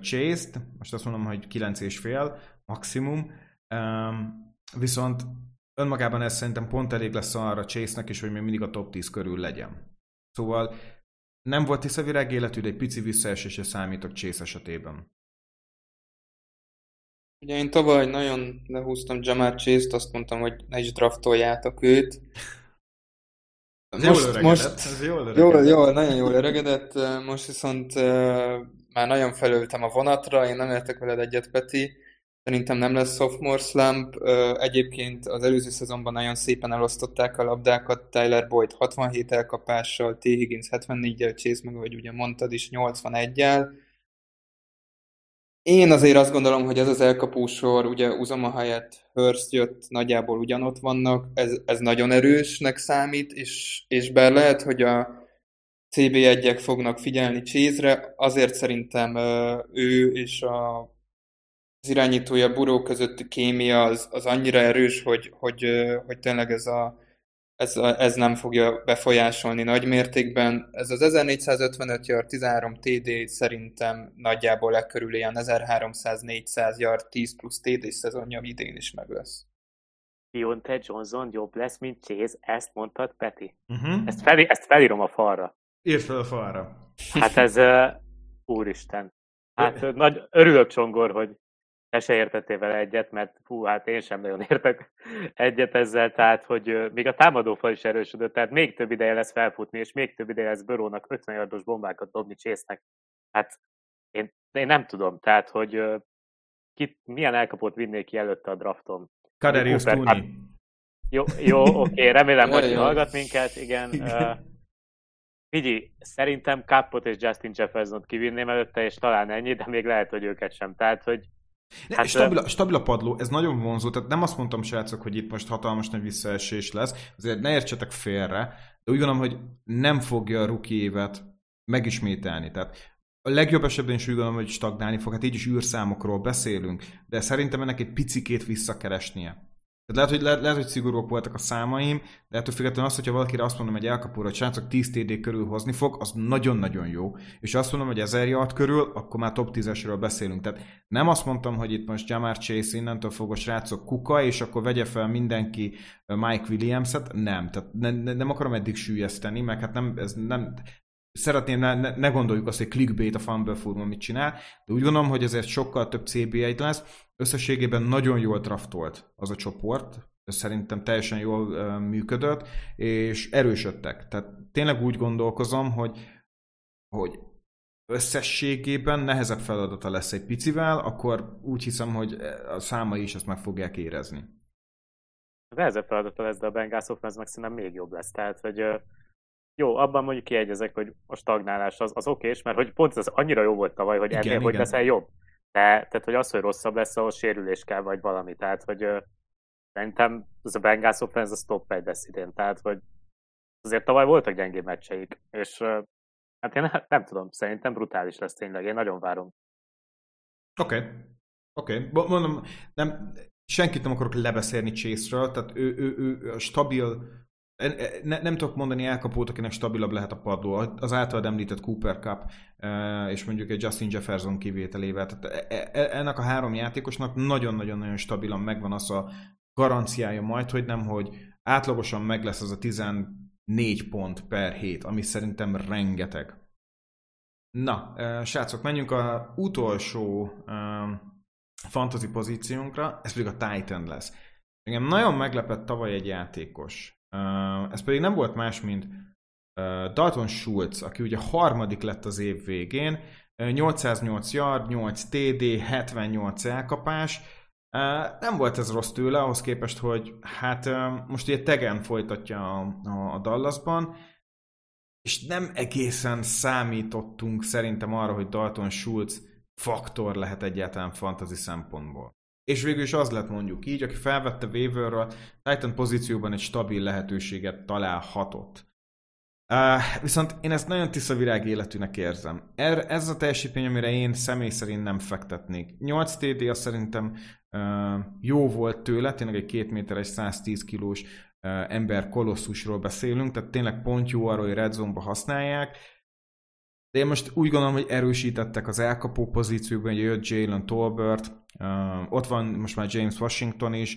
Chase-t, most azt mondom, hogy 9 és fél maximum, um, viszont önmagában ez szerintem pont elég lesz arra Chase-nek is, hogy még mindig a top 10 körül legyen. Szóval nem volt tiszavirág életű, de egy pici visszaesésre számítok Chase esetében. Ugye én tavaly nagyon lehúztam Jamar Chase-t, azt mondtam, hogy ne is draftoljátok őt. Ez most, jól most, ez jól öregedett. Jól, jól, nagyon jól öregedett, most viszont uh, már nagyon felültem a vonatra, én nem értek veled egyet, Peti. Szerintem nem lesz sophomore slump. Uh, egyébként az előző szezonban nagyon szépen elosztották a labdákat, Tyler Boyd 67 elkapással, T. Higgins 74-jel, Chase meg, ahogy ugye mondtad is, 81-jel Én azért azt gondolom, hogy ez az elkapósor, ugye Uzama helyett Hurst jött, nagyjából ugyanott vannak, ez, ez nagyon erősnek számít, és, és bár lehet, hogy a CB1-ek fognak figyelni Chase-re, azért szerintem ő és a, az irányítója Buró közötti kémia az, az annyira erős, hogy, hogy, hogy tényleg ez a ez, ez nem fogja befolyásolni nagy mértékben. Ez az 1455 yard, 13 TD szerintem nagyjából e körül ilyen 1300-400 yard, 10 plusz TD szezonja idén is meg lesz. Dionte Johnson jobb lesz, mint Chase, ezt mondtad, Peti? Uh-huh. Ezt, fel, ezt felírom a falra. Írd fel a falra. Hát ez, uh, úristen. Hát nagy, örülök Csongor, hogy te se értettél vele egyet, mert fú, hát én sem nagyon értek egyet ezzel, tehát hogy még a támadófal is erősödött, tehát még több ideje lesz felfutni, és még több ideje lesz Börónak 50 yardos bombákat dobni Csésznek. Hát én, én nem tudom, tehát hogy ki, milyen elkapott vinnék ki előtte a drafton. Kaderius Tuni. Hát, jó, jó oké, remélem, hogy hallgat minket, igen. igen. Vigyi, szerintem Kappot és Justin Jefferson-t kivinném előtte, és talán ennyi, de még lehet, hogy őket sem. Tehát, hogy Hát, stabil, a, stabil a padló, ez nagyon vonzó, tehát nem azt mondtam, srácok, hogy itt most hatalmas nagy visszaesés lesz, azért ne értsetek félre, de úgy gondolom, hogy nem fogja a rookie évet megismételni, tehát a legjobb esetben is úgy gondolom, hogy stagnálni fog, hát így is űrszámokról beszélünk, de szerintem ennek egy picikét visszakeresnie. Tehát lehet, hogy, lehet, hogy szigorúak voltak a számaim, de ettől függetlenül az, hogyha valakire azt mondom, hogy elkapóra, hogy srácok 10 TD körül hozni fog, az nagyon-nagyon jó. És azt mondom, hogy 1000 yard körül, akkor már top 10-esről beszélünk. Tehát nem azt mondtam, hogy itt most Jamar Chase innentől fog a srácok kuka, és akkor vegye fel mindenki Mike Williams-et. Nem, tehát ne, ne, nem akarom eddig sűjeszteni, meg hát nem, ez nem, szeretném, ne, ne, gondoljuk azt, hogy clickbait a Fumble Forum mit csinál, de úgy gondolom, hogy ezért sokkal több CB1 lesz. Összességében nagyon jól draftolt az a csoport, szerintem teljesen jól uh, működött, és erősödtek. Tehát tényleg úgy gondolkozom, hogy, hogy összességében nehezebb feladata lesz egy picivel, akkor úgy hiszem, hogy a számai is ezt meg fogják érezni. Nehezebb feladata lesz, de a Bengals offense meg szerintem még jobb lesz. Tehát, hogy jó, abban mondjuk kiegyezek, hogy a stagnálás az, az okés, mert hogy pont az annyira jó volt tavaly, hogy ennél hogy leszel jobb. De, tehát, hogy az, hogy rosszabb lesz, ahhoz sérülés kell, vagy valami. Tehát, hogy uh, szerintem az a Bengals offense az top 1 lesz idén. Tehát, hogy azért tavaly voltak gyengébb meccseik, és hát én nem, nem tudom, szerintem brutális lesz tényleg, én nagyon várom. Oké. Okay. Oké. Okay. Mondom, nem, senkit nem akarok lebeszélni Chase-ről, tehát ő, ő, ő, ő stabil ne, nem tudok mondani elkapót, akinek stabilabb lehet a padló. Az általad említett Cooper Cup és mondjuk egy Justin Jefferson kivételével. Tehát e, e, ennek a három játékosnak nagyon-nagyon-nagyon stabilan megvan az a garanciája majd, hogy nem, hogy átlagosan meg lesz az a 14 pont per hét, ami szerintem rengeteg. Na, srácok, menjünk a utolsó fantasy pozíciónkra, ez pedig a Titan lesz. Engem nagyon meglepett tavaly egy játékos, ez pedig nem volt más, mint Dalton Schultz, aki ugye harmadik lett az év végén, 808 yard, 8 TD, 78 elkapás. Nem volt ez rossz tőle, ahhoz képest, hogy hát most ugye Tegen folytatja a, a, Dallasban, és nem egészen számítottunk szerintem arra, hogy Dalton Schultz faktor lehet egyáltalán fantasy szempontból és végül is az lett mondjuk így, aki felvette waiverről, Titan pozícióban egy stabil lehetőséget találhatott. Uh, viszont én ezt nagyon tiszta virág életűnek érzem. Er, ez a teljesítmény, amire én személy szerint nem fektetnék. 8 TD az szerintem uh, jó volt tőle, tényleg egy 2 méteres, 110 kilós uh, ember kolosszusról beszélünk, tehát tényleg pont jó arra, hogy red zone-ba használják. De én most úgy gondolom, hogy erősítettek az elkapó pozícióban, hogy jött Jalen Tolbert, Ott van most már James Washington is,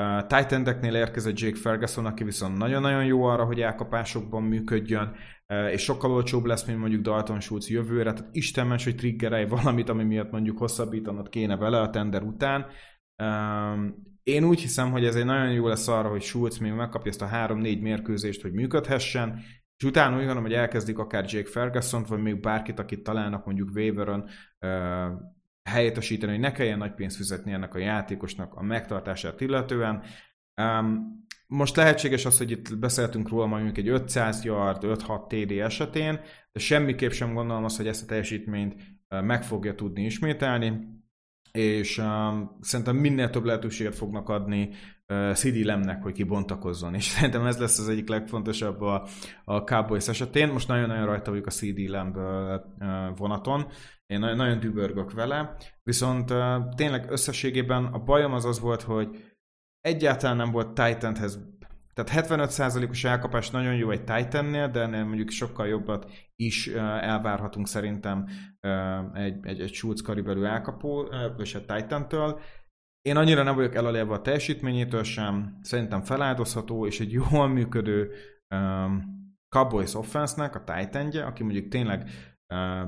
uh, Titan érkezett Jake Ferguson, aki viszont nagyon-nagyon jó arra, hogy elkapásokban működjön, uh, és sokkal olcsóbb lesz, mint mondjuk Dalton Schultz jövőre, tehát Isten hogy triggerelj valamit, ami miatt mondjuk hosszabbítanod kéne vele a tender után. Uh, én úgy hiszem, hogy ez egy nagyon jó lesz arra, hogy Schultz még megkapja ezt a 3-4 mérkőzést, hogy működhessen, és utána úgy gondolom, hogy elkezdik akár Jake ferguson vagy még bárkit, akit találnak mondjuk Waveron, helyettesíteni, hogy ne kelljen nagy pénzt fizetni ennek a játékosnak a megtartását illetően. Um, most lehetséges az, hogy itt beszéltünk róla mondjuk egy 500 yard, 5-6 TD esetén, de semmiképp sem gondolom azt, hogy ezt a teljesítményt meg fogja tudni ismételni. és um, szerintem minél több lehetőséget fognak adni uh, CD Lemnek, hogy kibontakozzon, és szerintem ez lesz az egyik legfontosabb a, a Cowboys esetén. Most nagyon-nagyon rajta vagyok a CD Lamb uh, vonaton, én nagyon dübörgök vele, viszont tényleg összességében a bajom az az volt, hogy egyáltalán nem volt Titanhez tehát 75%-os elkapás nagyon jó egy Titannél, de ennél mondjuk sokkal jobbat is elvárhatunk szerintem egy, egy, egy Schultz karibelű elkapó, vagy a Titan-től. Én annyira nem vagyok elalélve a teljesítményétől sem, szerintem feláldozható, és egy jól működő um, Cowboys offense-nek a titan aki mondjuk tényleg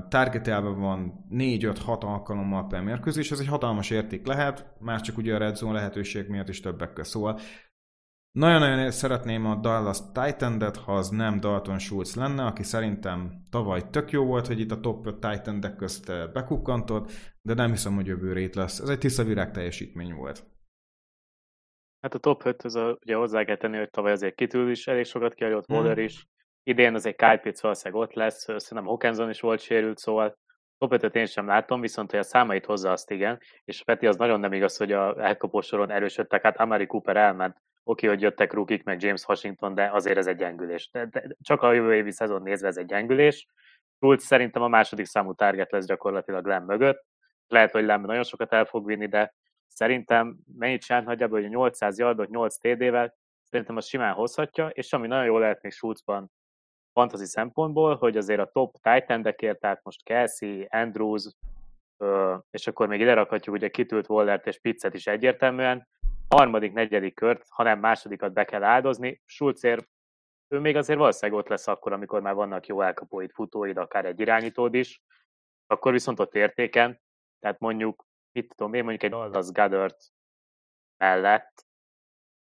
targetelve van 4-5-6 alkalommal per mérkőzés, ez egy hatalmas érték lehet, már csak ugye a red zone lehetőség miatt is többekkel. Szóval nagyon-nagyon szeretném a Dallas titan ha az nem Dalton Schultz lenne, aki szerintem tavaly tök jó volt, hogy itt a top 5 titan közt bekukkantott, de nem hiszem, hogy jövőre itt lesz. Ez egy tiszta virág teljesítmény volt. Hát a top 5, az a, ugye hozzá kell tenni, hogy tavaly azért kitűl is, elég sokat kiadott hmm. Waller is. Idén azért Kyle Pitts valószínűleg ott lesz, szerintem Hawkinson is volt sérült, szóval top 5 én sem látom, viszont hogy a számait hozza azt igen, és Peti az nagyon nem igaz, hogy a elkapó soron erősödtek, hát Amari Cooper elment, oké, hogy jöttek rukik, meg James Washington, de azért ez egy gyengülés. De, de csak a jövő évi szezon nézve ez egy gyengülés. Schultz szerintem a második számú target lesz gyakorlatilag Lem mögött. Lehet, hogy Lem nagyon sokat el fog vinni, de szerintem mennyit csinált nagyjából, hogy 800 yardot 8 TD-vel, szerintem az simán hozhatja, és ami nagyon jól lehet még Schultzban fantasy szempontból, hogy azért a top titan tehát most Kelsey, Andrews, és akkor még ide rakhatjuk ugye kitült Wallert és Pizzet is egyértelműen, harmadik, negyedik kört, hanem másodikat be kell áldozni. Schulzér, ő még azért valószínűleg ott lesz akkor, amikor már vannak jó elkapóid, futóid, akár egy irányítód is, akkor viszont ott értéken, tehát mondjuk, itt tudom én, mondjuk egy Dallas Goddard mellett,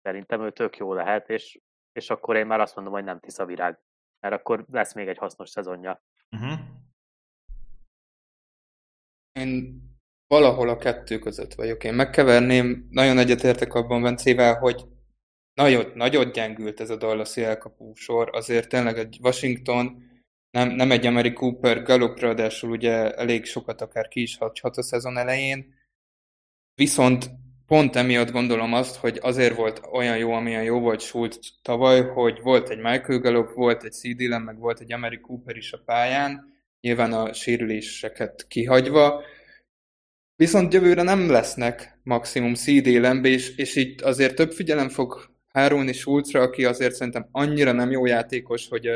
szerintem ő tök jó lehet, és, és akkor én már azt mondom, hogy nem tiszta virág, mert akkor lesz még egy hasznos szezonja. Uh-huh. Én valahol a kettő között vagyok. Én megkeverném, nagyon egyetértek abban Bencével, hogy nagyon, nagyon gyengült ez a dallas elkapó sor, azért tényleg egy Washington, nem, nem egy Ameri Cooper, Gallup ráadásul ugye elég sokat akár ki is hathat a szezon elején, viszont pont emiatt gondolom azt, hogy azért volt olyan jó, amilyen jó volt Schultz tavaly, hogy volt egy Michael Gallup, volt egy CD meg volt egy Ameri Cooper is a pályán, nyilván a sérüléseket kihagyva, Viszont jövőre nem lesznek maximum CD lembe, és, és így azért több figyelem fog hárulni Schulzra, aki azért szerintem annyira nem jó játékos, hogy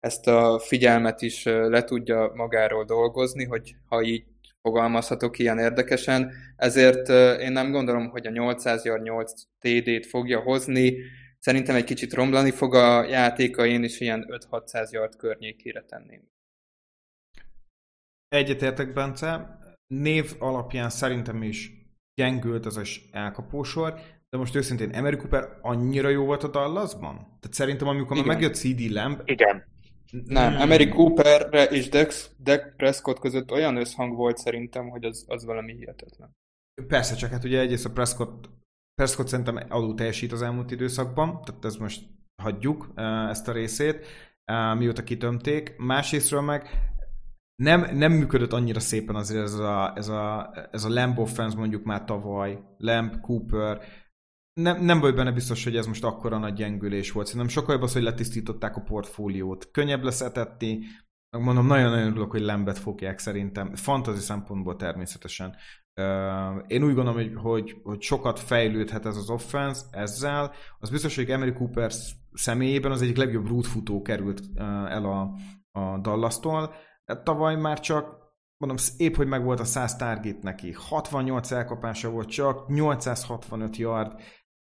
ezt a figyelmet is le tudja magáról dolgozni, hogy ha így fogalmazhatok ilyen érdekesen. Ezért én nem gondolom, hogy a 800 yard 8 TD-t fogja hozni. Szerintem egy kicsit romlani fog a játéka, én is ilyen 5-600 yard környékére tenném. Egyetértek, Bence név alapján szerintem is gyengült az az elkapósor, de most őszintén Emery Cooper annyira jó volt a Dallasban? Tehát szerintem amikor Igen. megjött CD Lamb... Igen. Nem, hmm. Emery Cooperre és Dex, Dak Prescott között olyan összhang volt szerintem, hogy az, az valami hihetetlen. Persze, csak hát ugye egyrészt a Prescott, Prescott szerintem alul teljesít az elmúlt időszakban, tehát ez most hagyjuk eh, ezt a részét, eh, mióta kitömték. Másrésztről meg nem, nem működött annyira szépen azért ez a, ez a, ez a Lamb offense mondjuk már tavaly, Lamb, Cooper, nem, nem vagy benne biztos, hogy ez most akkora nagy gyengülés volt. Szerintem sokkal jobb az, hogy letisztították a portfóliót. Könnyebb lesz etetni, mondom, nagyon-nagyon örülök, hogy Lambet fogják szerintem. Fantazi szempontból természetesen. Én úgy gondolom, hogy, hogy, hogy sokat fejlődhet ez az offense ezzel. Az biztos, hogy Emery Cooper személyében az egyik legjobb rútfutó került el a, a Dallas-tól tavaly már csak, mondom, épp, hogy meg volt a 100 target neki. 68 elkapása volt csak, 865 yard,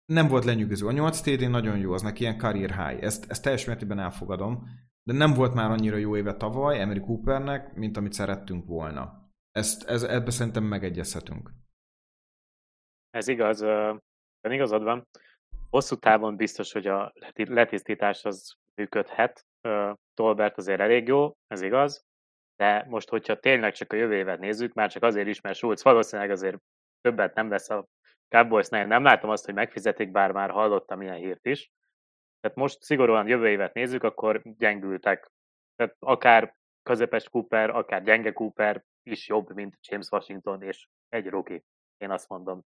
nem volt lenyűgöző. A 8 TD nagyon jó, az neki ilyen career high. Ezt, ezt teljes mértékben elfogadom. De nem volt már annyira jó éve tavaly Emery Coopernek, mint amit szerettünk volna. Ezt, ez, ebbe szerintem megegyezhetünk. Ez igaz, de igazad van. Hosszú távon biztos, hogy a letisztítás az működhet. Tolbert azért elég jó, ez igaz de most, hogyha tényleg csak a jövő évet nézzük, már csak azért is, mert Schulz valószínűleg azért többet nem lesz a cowboys -nél. Nem látom azt, hogy megfizetik, bár már hallottam ilyen hírt is. Tehát most szigorúan jövő évet nézzük, akkor gyengültek. Tehát akár közepes Cooper, akár gyenge Cooper is jobb, mint James Washington és egy rookie. Én azt mondom.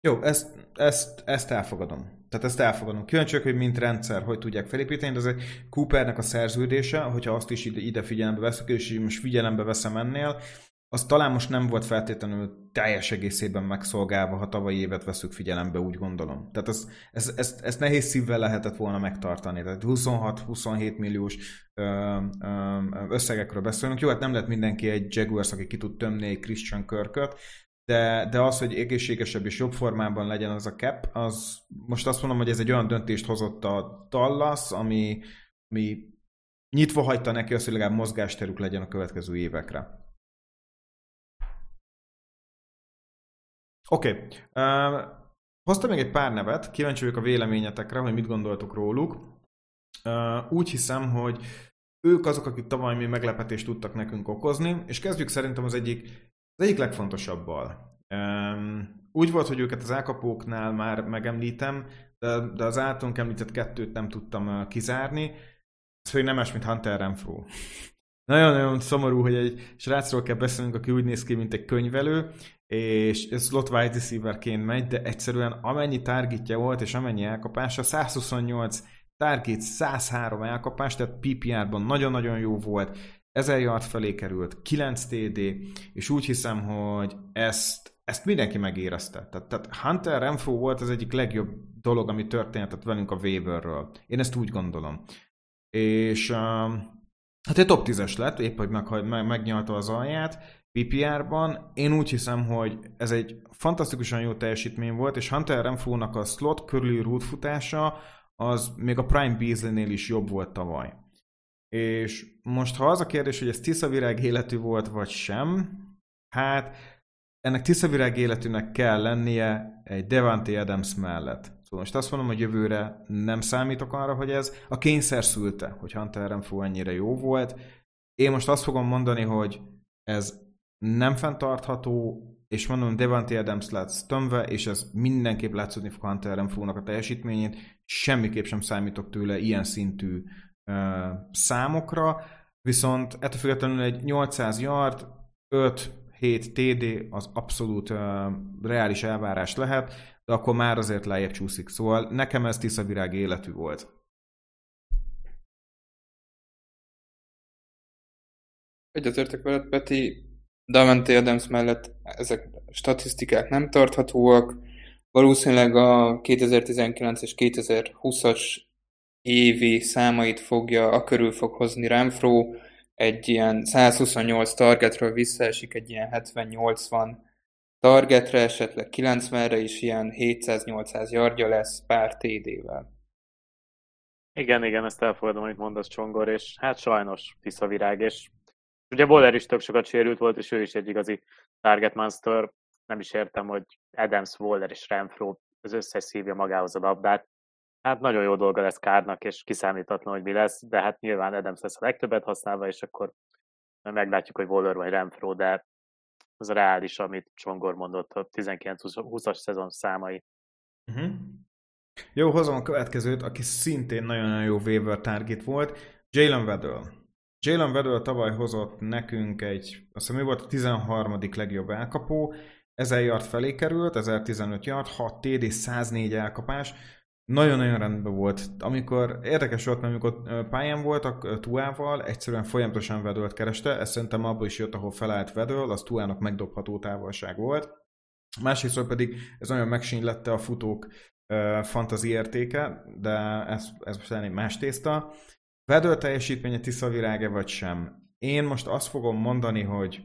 Jó, ezt, ezt, ezt elfogadom. Tehát ezt elfogadom. Kíváncsiak, hogy mint rendszer, hogy tudják felépíteni, de azért Coopernek a szerződése, hogyha azt is ide, ide figyelembe veszük, és most figyelembe veszem ennél, az talán most nem volt feltétlenül teljes egészében megszolgálva, ha tavalyi évet veszük figyelembe, úgy gondolom. Tehát ezt, ezt, ezt, ezt nehéz szívvel lehetett volna megtartani. Tehát 26-27 milliós összegekről beszélünk. Jó, hát nem lett mindenki egy Jaguars, aki ki tud tömni egy Christian Körköt, de, de az, hogy egészségesebb és jobb formában legyen az a cap, az most azt mondom, hogy ez egy olyan döntést hozott a Dallas, ami, ami nyitva hagyta neki azt, hogy legalább mozgásterük legyen a következő évekre. Oké. Okay. Uh, hoztam még egy pár nevet, kíváncsi vagyok a véleményetekre, hogy mit gondoltok róluk. Uh, úgy hiszem, hogy ők azok, akik tavaly mi meglepetést tudtak nekünk okozni, és kezdjük szerintem az egyik, az egyik legfontosabbal. Um, úgy volt, hogy őket az elkapóknál már megemlítem, de, de az általunk említett kettőt nem tudtam uh, kizárni. Ez pedig nem más, mint Hunter Renfro. Nagyon-nagyon szomorú, hogy egy srácról kell beszélnünk, aki úgy néz ki, mint egy könyvelő, és slot wide receiverként megy, de egyszerűen amennyi targetja volt, és amennyi elkapása, 128 target, 103 elkapás, tehát PPR-ban nagyon-nagyon jó volt, 1000 yard felé került, 9 TD, és úgy hiszem, hogy ezt, ezt mindenki megérezte. Tehát, tehát Hunter Renfro volt az egyik legjobb dolog, ami történhetett velünk a Waverről. Én ezt úgy gondolom. És uh, hát egy top 10-es lett, épp hogy meg, meg, megnyalta az alját, PPR-ban. Én úgy hiszem, hogy ez egy fantasztikusan jó teljesítmény volt, és Hunter Renfro-nak a slot körüli rútfutása az még a Prime Beasley-nél is jobb volt tavaly. És most, ha az a kérdés, hogy ez tiszavirág életű volt, vagy sem, hát ennek tiszavirág életűnek kell lennie egy Devante Adams mellett. Szóval most azt mondom, hogy jövőre nem számítok arra, hogy ez a kényszer szülte, hogy Hunter Renfro ennyire jó volt. Én most azt fogom mondani, hogy ez nem fenntartható, és mondom, Devante Adams lesz tömve, és ez mindenképp látszódni fog Hunter Renfro-nak a teljesítményén, semmiképp sem számítok tőle ilyen szintű uh, számokra, viszont ettől függetlenül egy 800 yard, 5-7 TD az abszolút uh, reális elvárás lehet, akkor már azért lejjebb csúszik. Szóval nekem ez Tisza Virág életű volt. Egyetértek veled, Peti. Davante Adams mellett ezek statisztikák nem tarthatóak. Valószínűleg a 2019 és 2020-as évi számait fogja, a körül fog hozni Renfro, egy ilyen 128 targetről visszaesik egy ilyen 70-80 targetre, esetleg 90-re is ilyen 700-800 yardja lesz pár TD-vel. Igen, igen, ezt elfogadom, amit mondasz Csongor, és hát sajnos Tiszavirág, és Ugye Waller is tök sokat sérült volt, és ő is egy igazi target monster. Nem is értem, hogy Adams, Waller és Renfro az összes szívja magához a labdát. Hát nagyon jó dolga lesz Kárnak, és kiszámítatlan, hogy mi lesz, de hát nyilván Adams lesz a legtöbbet használva, és akkor meglátjuk, hogy Waller vagy Renfro, de az reális, amit Csongor mondott, a 19-20-as szezon számai. Uh-huh. Jó, hozom a következőt, aki szintén nagyon-nagyon jó waiver target volt, Jalen Weddle. Jalen Weddle tavaly hozott nekünk egy, azt hiszem ő volt a 13. legjobb elkapó, 1000 yard felé került, 1015 yard, 6 TD, 104 elkapás, nagyon-nagyon rendben volt. Amikor érdekes volt, mert amikor pályán voltak Tuával, egyszerűen folyamatosan Vedölt kereste, ez szerintem abból is jött, ahol felállt Vedöl, az Tuának megdobható távolság volt. Másrészt pedig ez nagyon megsínylette a futók uh, fantazi értéke, de ez, ez most egy más tészta. Vedő teljesítménye Tisza viráge vagy sem? Én most azt fogom mondani, hogy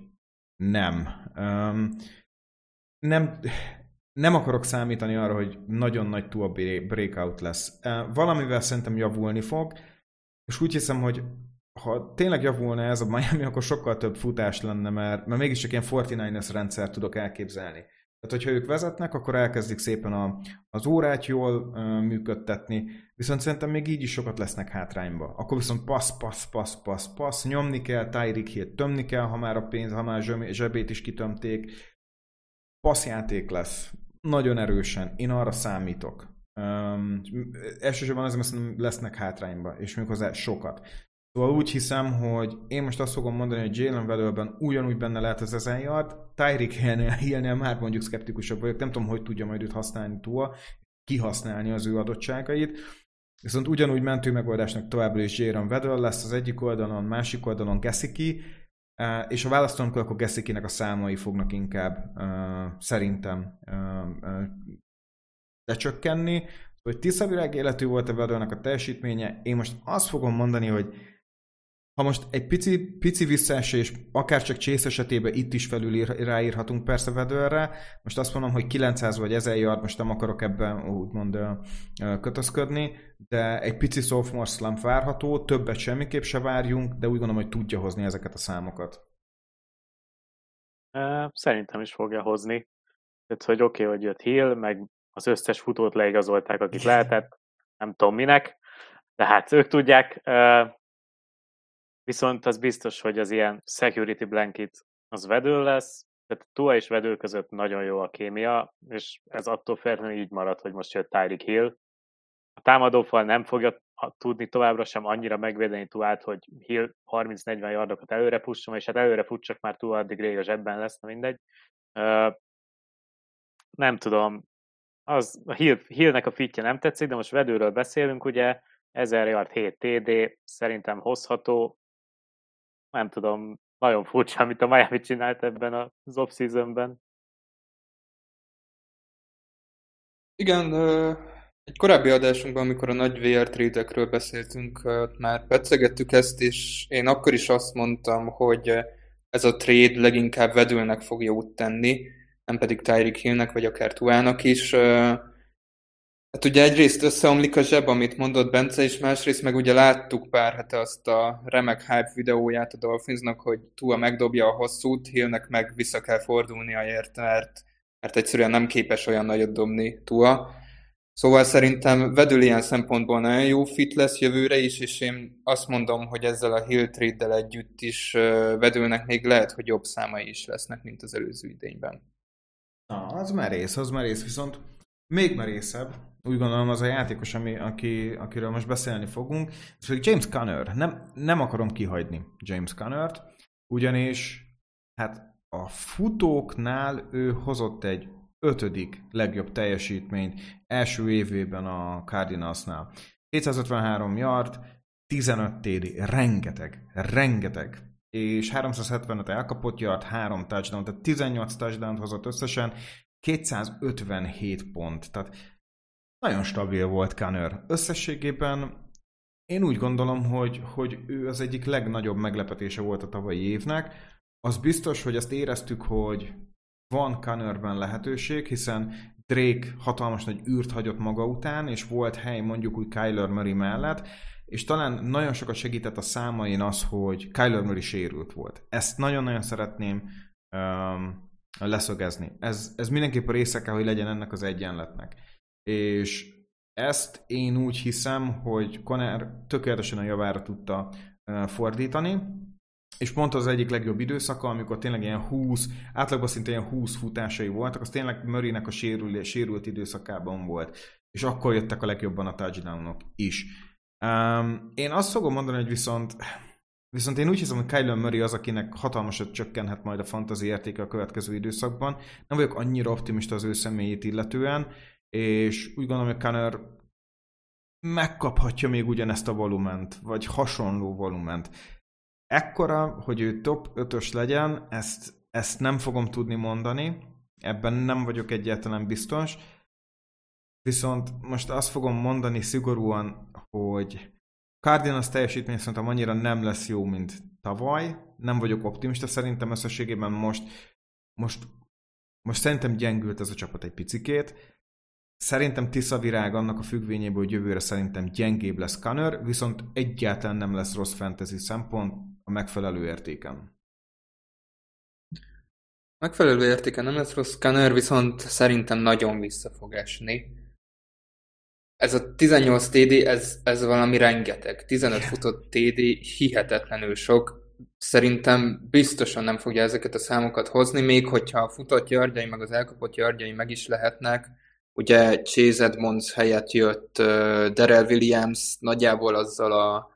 nem. Um, nem, nem akarok számítani arra, hogy nagyon nagy túl breakout lesz. Valamivel szerintem javulni fog, és úgy hiszem, hogy ha tényleg javulna ez a Miami, akkor sokkal több futás lenne, mert, mert mégiscsak ilyen 49ers rendszer tudok elképzelni. Tehát, hogyha ők vezetnek, akkor elkezdik szépen a, az órát jól uh, működtetni, viszont szerintem még így is sokat lesznek hátrányba. Akkor viszont passz, passz, passz, passz, passz, nyomni kell, Tyreek Hill tömni kell, ha már a pénz, ha már a zsebét is kitömték. Passzjáték lesz. Nagyon erősen. Én arra számítok. Um, elsősorban azért, mert lesznek hátrányba, és méghozzá sokat. Szóval úgy hiszem, hogy én most azt fogom mondani, hogy Jalen Waddle-ben ugyanúgy benne lehet az ezen yard, Tyreek Hill-nél, már mondjuk szkeptikusabb vagyok, nem tudom, hogy tudja majd őt használni túl, kihasználni az ő adottságait. Viszont ugyanúgy mentő megoldásnak továbbra is Jalen Waddle lesz az egyik oldalon, másik oldalon Gesicki, és a választom, akkor Gessikinek a számai fognak inkább szerintem lecsökkenni. Hogy Tiszavirág életű volt a Waddle-nek a teljesítménye, én most azt fogom mondani, hogy ha most egy pici, pici visszaesés, akár csak Chase esetében itt is felül ír, ráírhatunk persze vedőre, most azt mondom, hogy 900 vagy 1000 yard, most nem akarok ebben úgymond kötözködni, de egy pici sophomore slump várható, többet semmiképp se várjunk, de úgy gondolom, hogy tudja hozni ezeket a számokat. Szerintem is fogja hozni. Tehát, hogy oké, okay, hogy jött Hill, meg az összes futót leigazolták, akit <laughs> lehetett, nem tudom minek, de hát ők tudják, Viszont az biztos, hogy az ilyen security blanket az vedő lesz, tehát Tua és vedő között nagyon jó a kémia, és ez attól feltétlenül így marad, hogy most jött Tyreek Hill. A támadófal nem fogja tudni továbbra sem annyira megvédeni Tuát, hogy Hill 30-40 yardokat előre pusson, és hát előre futsak már Tua, addig rég a zsebben lesz, na mindegy. Uh, nem tudom, az, a Hill, Hillnek a fitje nem tetszik, de most vedőről beszélünk, ugye 1000 yard 7 TD, szerintem hozható, nem tudom, nagyon furcsa, amit a Miami csinált ebben az off-seasonben. Igen, egy korábbi adásunkban, amikor a nagy VR trade beszéltünk, már petszegettük ezt, és én akkor is azt mondtam, hogy ez a trade leginkább vedülnek fog jót tenni, nem pedig Tyreek Hillnek, vagy akár Tuának is. Hát ugye egyrészt összeomlik a zseb, amit mondott Bence, és másrészt meg ugye láttuk pár hete azt a remek hype videóját a Dolphinsnak, hogy Tua megdobja a hosszút, Hillnek meg vissza kell fordulnia érte, mert, mert egyszerűen nem képes olyan nagyot dobni Tua. Szóval szerintem Vedül ilyen szempontból nagyon jó fit lesz jövőre is, és én azt mondom, hogy ezzel a Hill trade együtt is Vedülnek még lehet, hogy jobb számai is lesznek, mint az előző idényben. Na, az merész, az merész, viszont még merészebb, úgy gondolom az a játékos, ami, aki, akiről most beszélni fogunk, ez pedig James Conner. Nem, nem akarom kihagyni James Conner-t, ugyanis hát a futóknál ő hozott egy ötödik legjobb teljesítményt első évében a Cardinalsnál. 253 yard, 15 TD, rengeteg, rengeteg. És 375 elkapott yard, 3 touchdown, tehát 18 touchdown hozott összesen, 257 pont. Tehát nagyon stabil volt Kanner. Összességében én úgy gondolom, hogy, hogy ő az egyik legnagyobb meglepetése volt a tavalyi évnek. Az biztos, hogy azt éreztük, hogy van Kannerben lehetőség, hiszen Drake hatalmas nagy űrt hagyott maga után, és volt hely mondjuk úgy Kyler Murray mellett, és talán nagyon sokat segített a számain az, hogy Kyler Murray sérült volt. Ezt nagyon-nagyon szeretném um, leszögezni. Ez, ez mindenképp a része kell, hogy legyen ennek az egyenletnek. És ezt én úgy hiszem, hogy Conner tökéletesen a javára tudta fordítani, és pont az egyik legjobb időszaka, amikor tényleg ilyen 20, átlagban szinte ilyen 20 futásai voltak, az tényleg Murraynek a sérül, sérült időszakában volt. És akkor jöttek a legjobban a touchdownok is. Um, én azt fogom mondani, hogy viszont Viszont én úgy hiszem, hogy Kyler Murray az, akinek hatalmasat csökkenhet majd a fantazi értéke a következő időszakban. Nem vagyok annyira optimista az ő személyét illetően, és úgy gondolom, hogy Kanner megkaphatja még ugyanezt a volument, vagy hasonló volument. Ekkora, hogy ő top 5-ös legyen, ezt, ezt nem fogom tudni mondani, ebben nem vagyok egyáltalán biztos, viszont most azt fogom mondani szigorúan, hogy Cardinals teljesítmény szerintem annyira nem lesz jó, mint tavaly. Nem vagyok optimista, szerintem összességében most, most, most szerintem gyengült ez a csapat egy picikét. Szerintem Tisza Virág annak a függvényéből, hogy jövőre szerintem gyengébb lesz Kanör, viszont egyáltalán nem lesz rossz fantasy szempont a megfelelő értéken. Megfelelő értéken nem lesz rossz Kanör, viszont szerintem nagyon vissza fog esni ez a 18 TD, ez, ez valami rengeteg. 15 futott TD hihetetlenül sok. Szerintem biztosan nem fogja ezeket a számokat hozni, még hogyha a futott yardjai, meg az elkapott yardjai meg is lehetnek. Ugye Chase Edmonds helyett jött uh, Darrell Williams nagyjából azzal a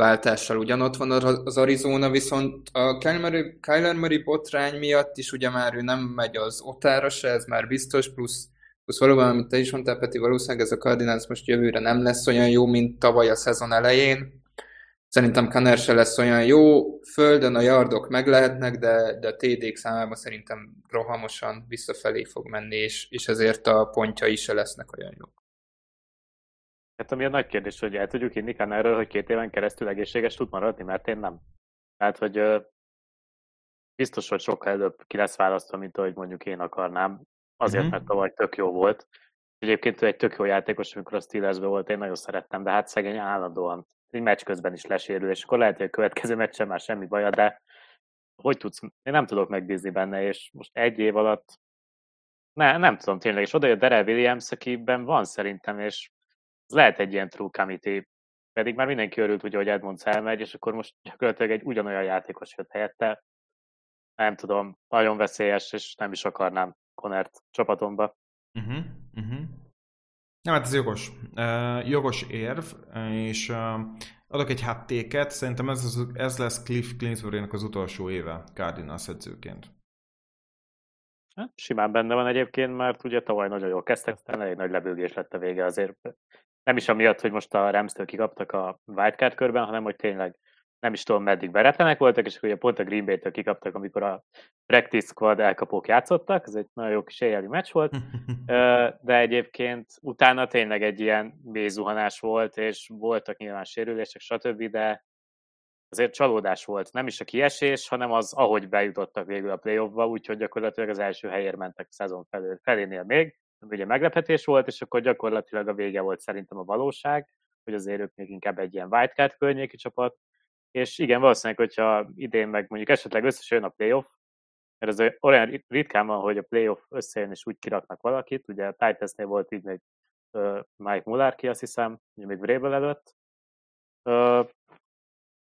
váltással ugyanott van az Arizona, viszont a Kyler Murray, Kyler Murray botrány miatt is ugye már ő nem megy az otára se, ez már biztos, plusz, plusz valóban, amit te is mondtál, Peti, valószínűleg ez a Cardinals most jövőre nem lesz olyan jó, mint tavaly a szezon elején. Szerintem Kanner se lesz olyan jó, földön a yardok meg lehetnek, de, de a TD-k számában szerintem rohamosan visszafelé fog menni, és, és ezért a pontjai se lesznek olyan jók. Hát ami a nagy kérdés, hogy el tudjuk inni erről, hogy két éven keresztül egészséges tud maradni, mert én nem. Tehát, hogy biztos, hogy sokkal előbb ki lesz választva, mint ahogy mondjuk én akarnám. Azért, mm-hmm. mert tavaly tök jó volt. Egyébként ő egy tök jó játékos, amikor a Steelersbe volt, én nagyon szerettem, de hát szegény állandóan egy meccs közben is lesérül, és akkor lehet, hogy a következő meccsen már semmi baja, de hogy tudsz, én nem tudok megbízni benne, és most egy év alatt ne, nem tudom tényleg, és oda jött Darrell Williams, akiben van szerintem, és lehet egy ilyen true committee, pedig már mindenki örült, ugye, hogy Edmonds elmegy, és akkor most gyakorlatilag egy ugyanolyan játékos jött helyette. Nem tudom, nagyon veszélyes, és nem is akarnám Conert csapatomba. Uh-huh, uh-huh. Nem, hát ez jogos. Uh, jogos érv, és uh, adok egy hattéket, szerintem ez, az, ez lesz Cliff Clinsbury-nak az utolsó éve Cardinals edzőként. Hát, simán benne van egyébként, mert ugye tavaly nagyon jól kezdtek, aztán elég nagy lebőgés lett a vége azért. Nem is amiatt, hogy most a Rams-től kikaptak a wildcard körben, hanem hogy tényleg nem is tudom meddig veretlenek voltak, és ugye pont a Green Bay-től kikaptak, amikor a practice squad elkapók játszottak, ez egy nagyon jó kis éjjeli meccs volt, <laughs> de egyébként utána tényleg egy ilyen mélyzuhanás volt, és voltak nyilván sérülések, stb., de azért csalódás volt. Nem is a kiesés, hanem az, ahogy bejutottak végül a playoffba, úgyhogy gyakorlatilag az első helyért mentek a szezon felé, felénél még, ami ugye meglepetés volt, és akkor gyakorlatilag a vége volt szerintem a valóság, hogy azért ők még inkább egy ilyen wildcard környéki csapat, és igen, valószínűleg, hogyha idén meg mondjuk esetleg összesjön a playoff, mert ez olyan ritkán van, hogy a playoff összejön és úgy kiraknak valakit, ugye a Titansnél volt így még Mike Mularki, azt hiszem, ugye még Vrabel előtt. Uh,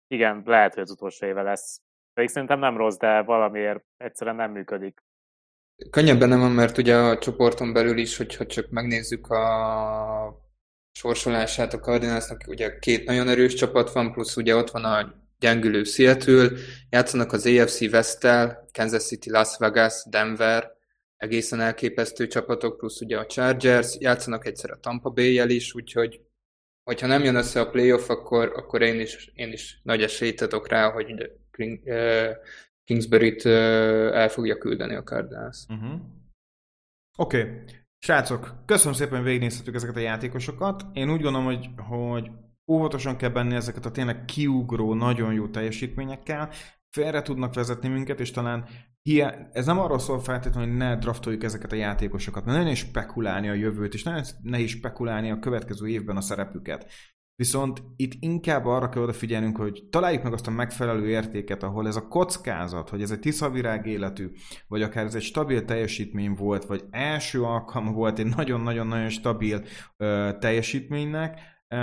igen, lehet, hogy az utolsó éve lesz. Pedig szerintem nem rossz, de valamiért egyszerűen nem működik. Könnyebben nem mert ugye a csoporton belül is, hogyha csak megnézzük a sorsolását a Cardinalsnak, ugye két nagyon erős csapat van, plusz ugye ott van a gyengülő Seattle, játszanak az AFC West-tel, Kansas City, Las Vegas, Denver, egészen elképesztő csapatok, plusz ugye a Chargers, játszanak egyszer a Tampa Bay-jel is, úgyhogy hogyha nem jön össze a playoff, akkor, akkor én, is, én is nagy esélyt adok rá, hogy Kingsbury-t el fogja küldeni a Cardinals. Uh-huh. Oké. Okay. Srácok, köszönöm szépen, hogy végignézhetük ezeket a játékosokat. Én úgy gondolom, hogy, hogy óvatosan kell benni ezeket a tényleg kiugró, nagyon jó teljesítményekkel, félre tudnak vezetni minket, és talán hiá... ez nem arról szól feltétlenül, hogy ne draftoljuk ezeket a játékosokat, mert nagyon spekulálni a jövőt, és nagyon nehéz spekulálni a következő évben a szerepüket. Viszont itt inkább arra kell odafigyelnünk, hogy találjuk meg azt a megfelelő értéket, ahol ez a kockázat, hogy ez egy tiszavirág életű, vagy akár ez egy stabil teljesítmény volt, vagy első alkalma volt egy nagyon-nagyon-nagyon stabil ö, teljesítménynek, ö,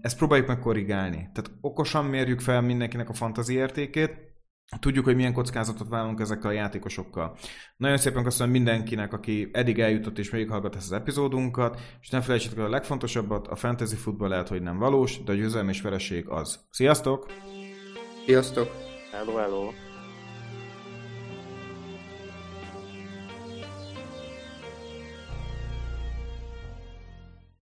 ezt próbáljuk meg korrigálni. Tehát okosan mérjük fel mindenkinek a fantazi értékét, Tudjuk, hogy milyen kockázatot vállalunk ezekkel a játékosokkal. Nagyon szépen köszönöm mindenkinek, aki eddig eljutott és végighallgat ezt az epizódunkat, és nem felejtsétek el a legfontosabbat, a fantasy futball lehet, hogy nem valós, de a győzelem és vereség az. Sziasztok! Sziasztok! Hello, hello!